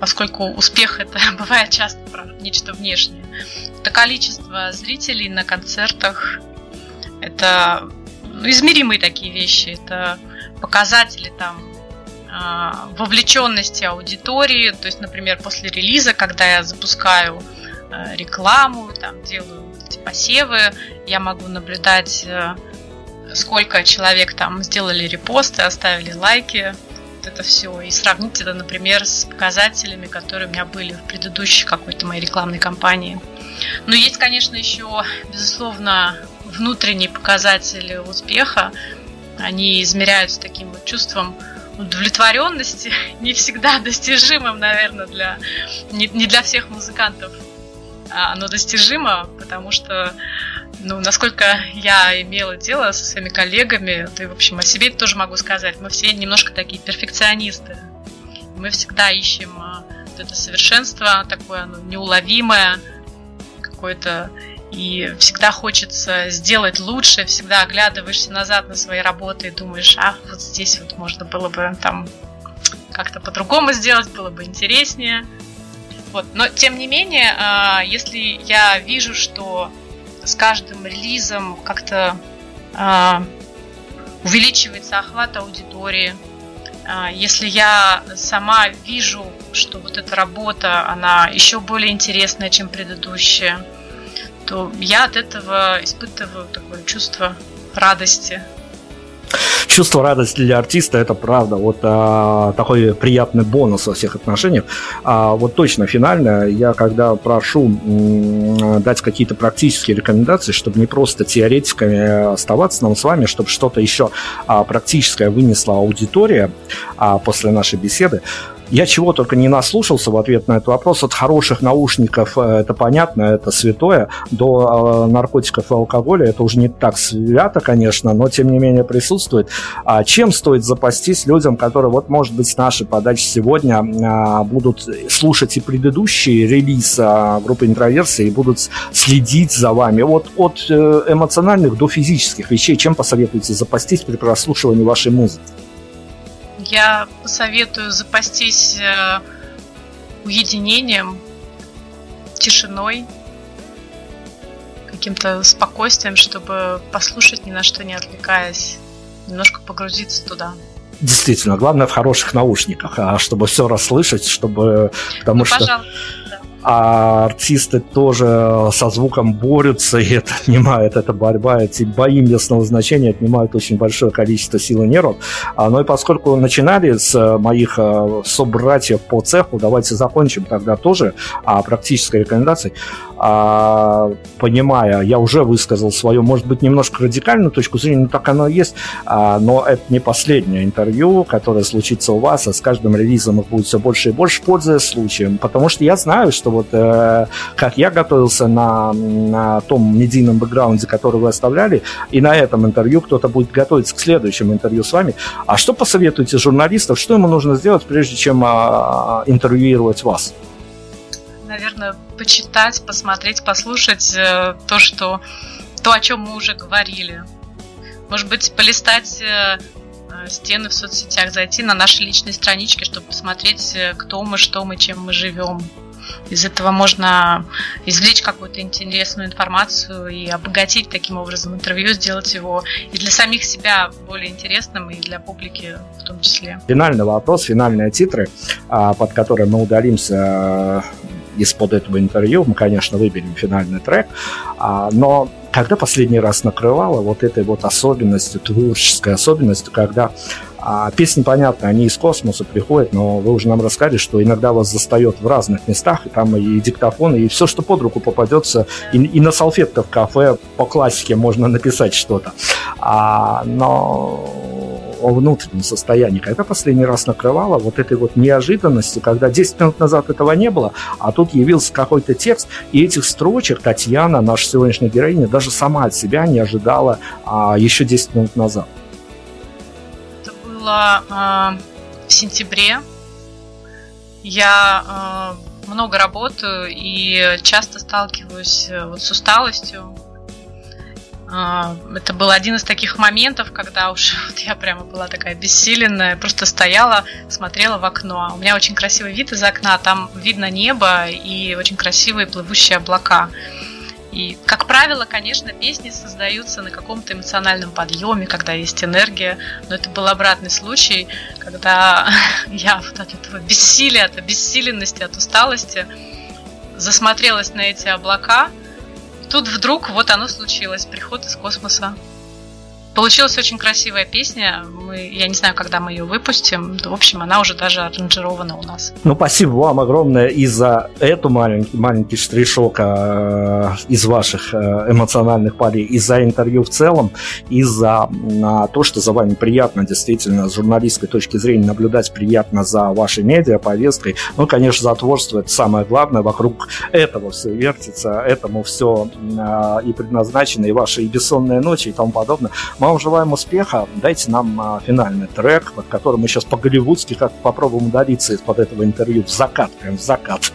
поскольку успех это бывает часто про нечто внешнее. Это количество зрителей на концертах, это ну, измеримые такие вещи, это показатели там а, вовлеченности аудитории, то есть, например, после релиза, когда я запускаю а, рекламу, там делаю эти посевы, я могу наблюдать, э, сколько человек там сделали репосты, оставили лайки, это все и сравнить это, например, с показателями, которые у меня были в предыдущей какой-то моей рекламной кампании. Но есть, конечно, еще, безусловно, внутренние показатели успеха. Они измеряются таким вот чувством удовлетворенности, не всегда достижимым, наверное, для, не, не для всех музыкантов. А оно достижимо, потому что ну, насколько я имела дело со своими коллегами, да и, в общем, о себе тоже могу сказать, мы все немножко такие перфекционисты. Мы всегда ищем а, вот это совершенство, такое оно неуловимое, какое-то и всегда хочется сделать лучше, всегда оглядываешься назад на свои работы и думаешь, а вот здесь вот можно было бы там как-то по-другому сделать, было бы интереснее. Вот. Но тем не менее, а, если я вижу, что с каждым релизом как-то э, увеличивается охват аудитории. Э, если я сама вижу, что вот эта работа, она еще более интересная, чем предыдущая, то я от этого испытываю такое чувство радости чувство радости для артиста это правда. Вот а, такой приятный бонус во всех отношениях. А, вот точно финально я когда прошу м, дать какие-то практические рекомендации, чтобы не просто теоретиками оставаться нам с вами, чтобы что-то еще а, практическое вынесла аудитория а, после нашей беседы. Я чего только не наслушался в ответ на этот вопрос. От хороших наушников, э, это понятно, это святое, до э, наркотиков и алкоголя, это уже не так свято, конечно, но тем не менее присутствует. А чем стоит запастись людям, которые, вот, может быть, с нашей подачи сегодня а, будут слушать и предыдущий релиз а, группы интроверсии и будут следить за вами вот от э, эмоциональных до физических вещей. Чем посоветуете запастись при прослушивании вашей музыки? Я посоветую запастись э, уединением, тишиной, каким-то спокойствием, чтобы послушать ни на что не отвлекаясь, немножко погрузиться туда. Действительно, главное в хороших наушниках, а чтобы все расслышать, чтобы... Потому ну, что... Пожалуйста а артисты тоже со звуком борются, и это отнимает, эта борьба, эти бои местного значения отнимают очень большое количество сил и нервов. А, ну и поскольку начинали с э, моих э, собратьев по цеху, давайте закончим тогда тоже а, практической рекомендацией. А, понимая, я уже высказал свою, может быть, немножко радикальную точку зрения, но так оно и есть, а, но это не последнее интервью, которое случится у вас, а с каждым релизом их будет все больше и больше, пользуясь случаем, потому что я знаю, что вот э, как я готовился на, на том медийном бэкграунде, который вы оставляли, и на этом интервью кто-то будет готовиться к следующему интервью с вами. А что посоветуете журналистов, что ему нужно сделать, прежде чем а, интервьюировать вас? наверное, почитать, посмотреть, послушать э, то, что то, о чем мы уже говорили. Может быть, полистать э, стены в соцсетях, зайти на наши личные странички, чтобы посмотреть, э, кто мы, что мы, чем мы живем. Из этого можно извлечь какую-то интересную информацию и обогатить таким образом интервью, сделать его и для самих себя более интересным, и для публики в том числе. Финальный вопрос, финальные титры, а, под которые мы удалимся э, из-под этого интервью. Мы, конечно, выберем финальный трек, а, но когда последний раз накрывало вот этой вот особенностью, творческой особенностью, когда а, песни, понятно, они из космоса приходят, но вы уже нам рассказали, что иногда вас застает в разных местах, и там и диктофоны, и все, что под руку попадется, и, и на салфетках в кафе по классике можно написать что-то. А, но о внутреннем состоянии, когда последний раз накрывало вот этой вот неожиданностью, когда 10 минут назад этого не было, а тут явился какой-то текст, и этих строчек Татьяна, наша сегодняшняя героиня, даже сама от себя не ожидала а, еще 10 минут назад. Это было а, в сентябре. Я э, много работаю и часто сталкиваюсь э, вот с усталостью, это был один из таких моментов, когда уж вот я прямо была такая бессиленная, просто стояла, смотрела в окно. У меня очень красивый вид из окна, там видно небо и очень красивые плывущие облака. И, как правило, конечно, песни создаются на каком-то эмоциональном подъеме, когда есть энергия, но это был обратный случай, когда я вот от этого бессилия, от обессиленности, от усталости засмотрелась на эти облака – тут вдруг вот оно случилось, приход из космоса. Получилась очень красивая песня. Мы, я не знаю, когда мы ее выпустим. В общем, она уже даже аранжирована у нас. Ну, спасибо вам огромное и за эту маленький, маленький штришок э, из ваших э, эмоциональных полей, и за интервью в целом, и за э, то, что за вами приятно действительно с журналистской точки зрения наблюдать приятно за вашей медиа, повесткой. Ну, конечно, за творчество это самое главное. Вокруг этого все вертится, этому все э, и предназначено, и ваши и бессонные ночи, и тому подобное. Мы вам желаем успеха. Дайте нам а, финальный трек, под которым мы сейчас по-голливудски как попробуем удалиться из-под этого интервью в закат, прям в закат.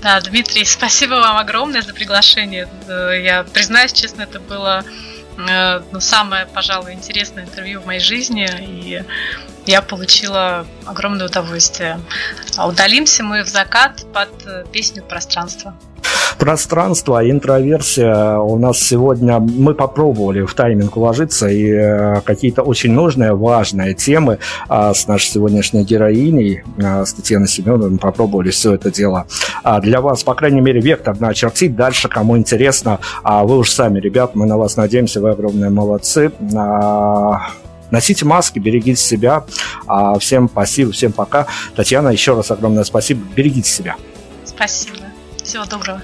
Да, Дмитрий, спасибо вам огромное за приглашение. Э, я признаюсь честно, это было э, ну, самое, пожалуй, интересное интервью в моей жизни, и я получила огромное удовольствие. А удалимся мы в закат под э, песню «Пространство» пространство, интроверсия. У нас сегодня мы попробовали в тайминг уложиться и э, какие-то очень нужные, важные темы а, с нашей сегодняшней героиней, а, с Татьяной Семеновной, попробовали все это дело а, для вас, по крайней мере, вектор очертить. Дальше, кому интересно, вы уж сами, ребят, мы на вас надеемся, вы огромные молодцы. Носите маски, берегите себя. Всем спасибо, всем пока. Татьяна, еще раз огромное спасибо. Берегите себя. Спасибо. Всего доброго.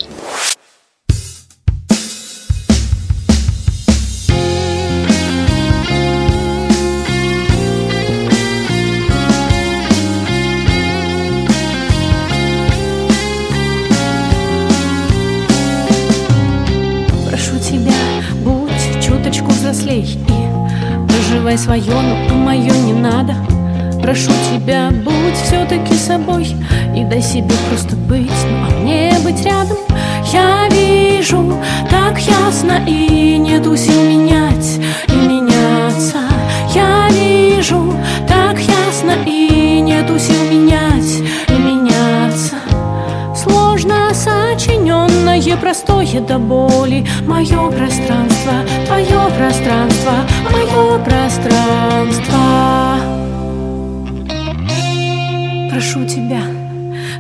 Взрослей и проживай свое, но мое не надо. Прошу тебя, будь все-таки собой И дай себе просто быть, ну а мне быть рядом. Я вижу так ясно И нету сил менять и меняться. Я вижу так ясно И нету сил менять и меняться. Сложно сочиненное, простое до боли. Мое пространство, твое пространство, мое пространство прошу тебя,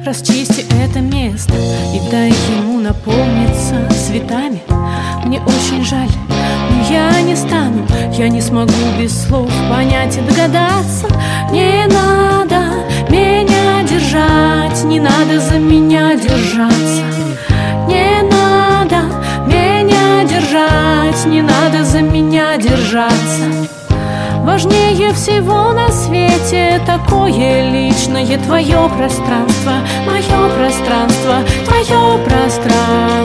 расчисти это место И дай ему наполниться цветами. Мне очень жаль, но я не стану Я не смогу без слов понять и догадаться. Не надо меня держать Не надо за меня держаться. Не надо меня держать Не надо за меня держаться Важнее всего на свете такое личное Твое пространство, мое пространство, твое пространство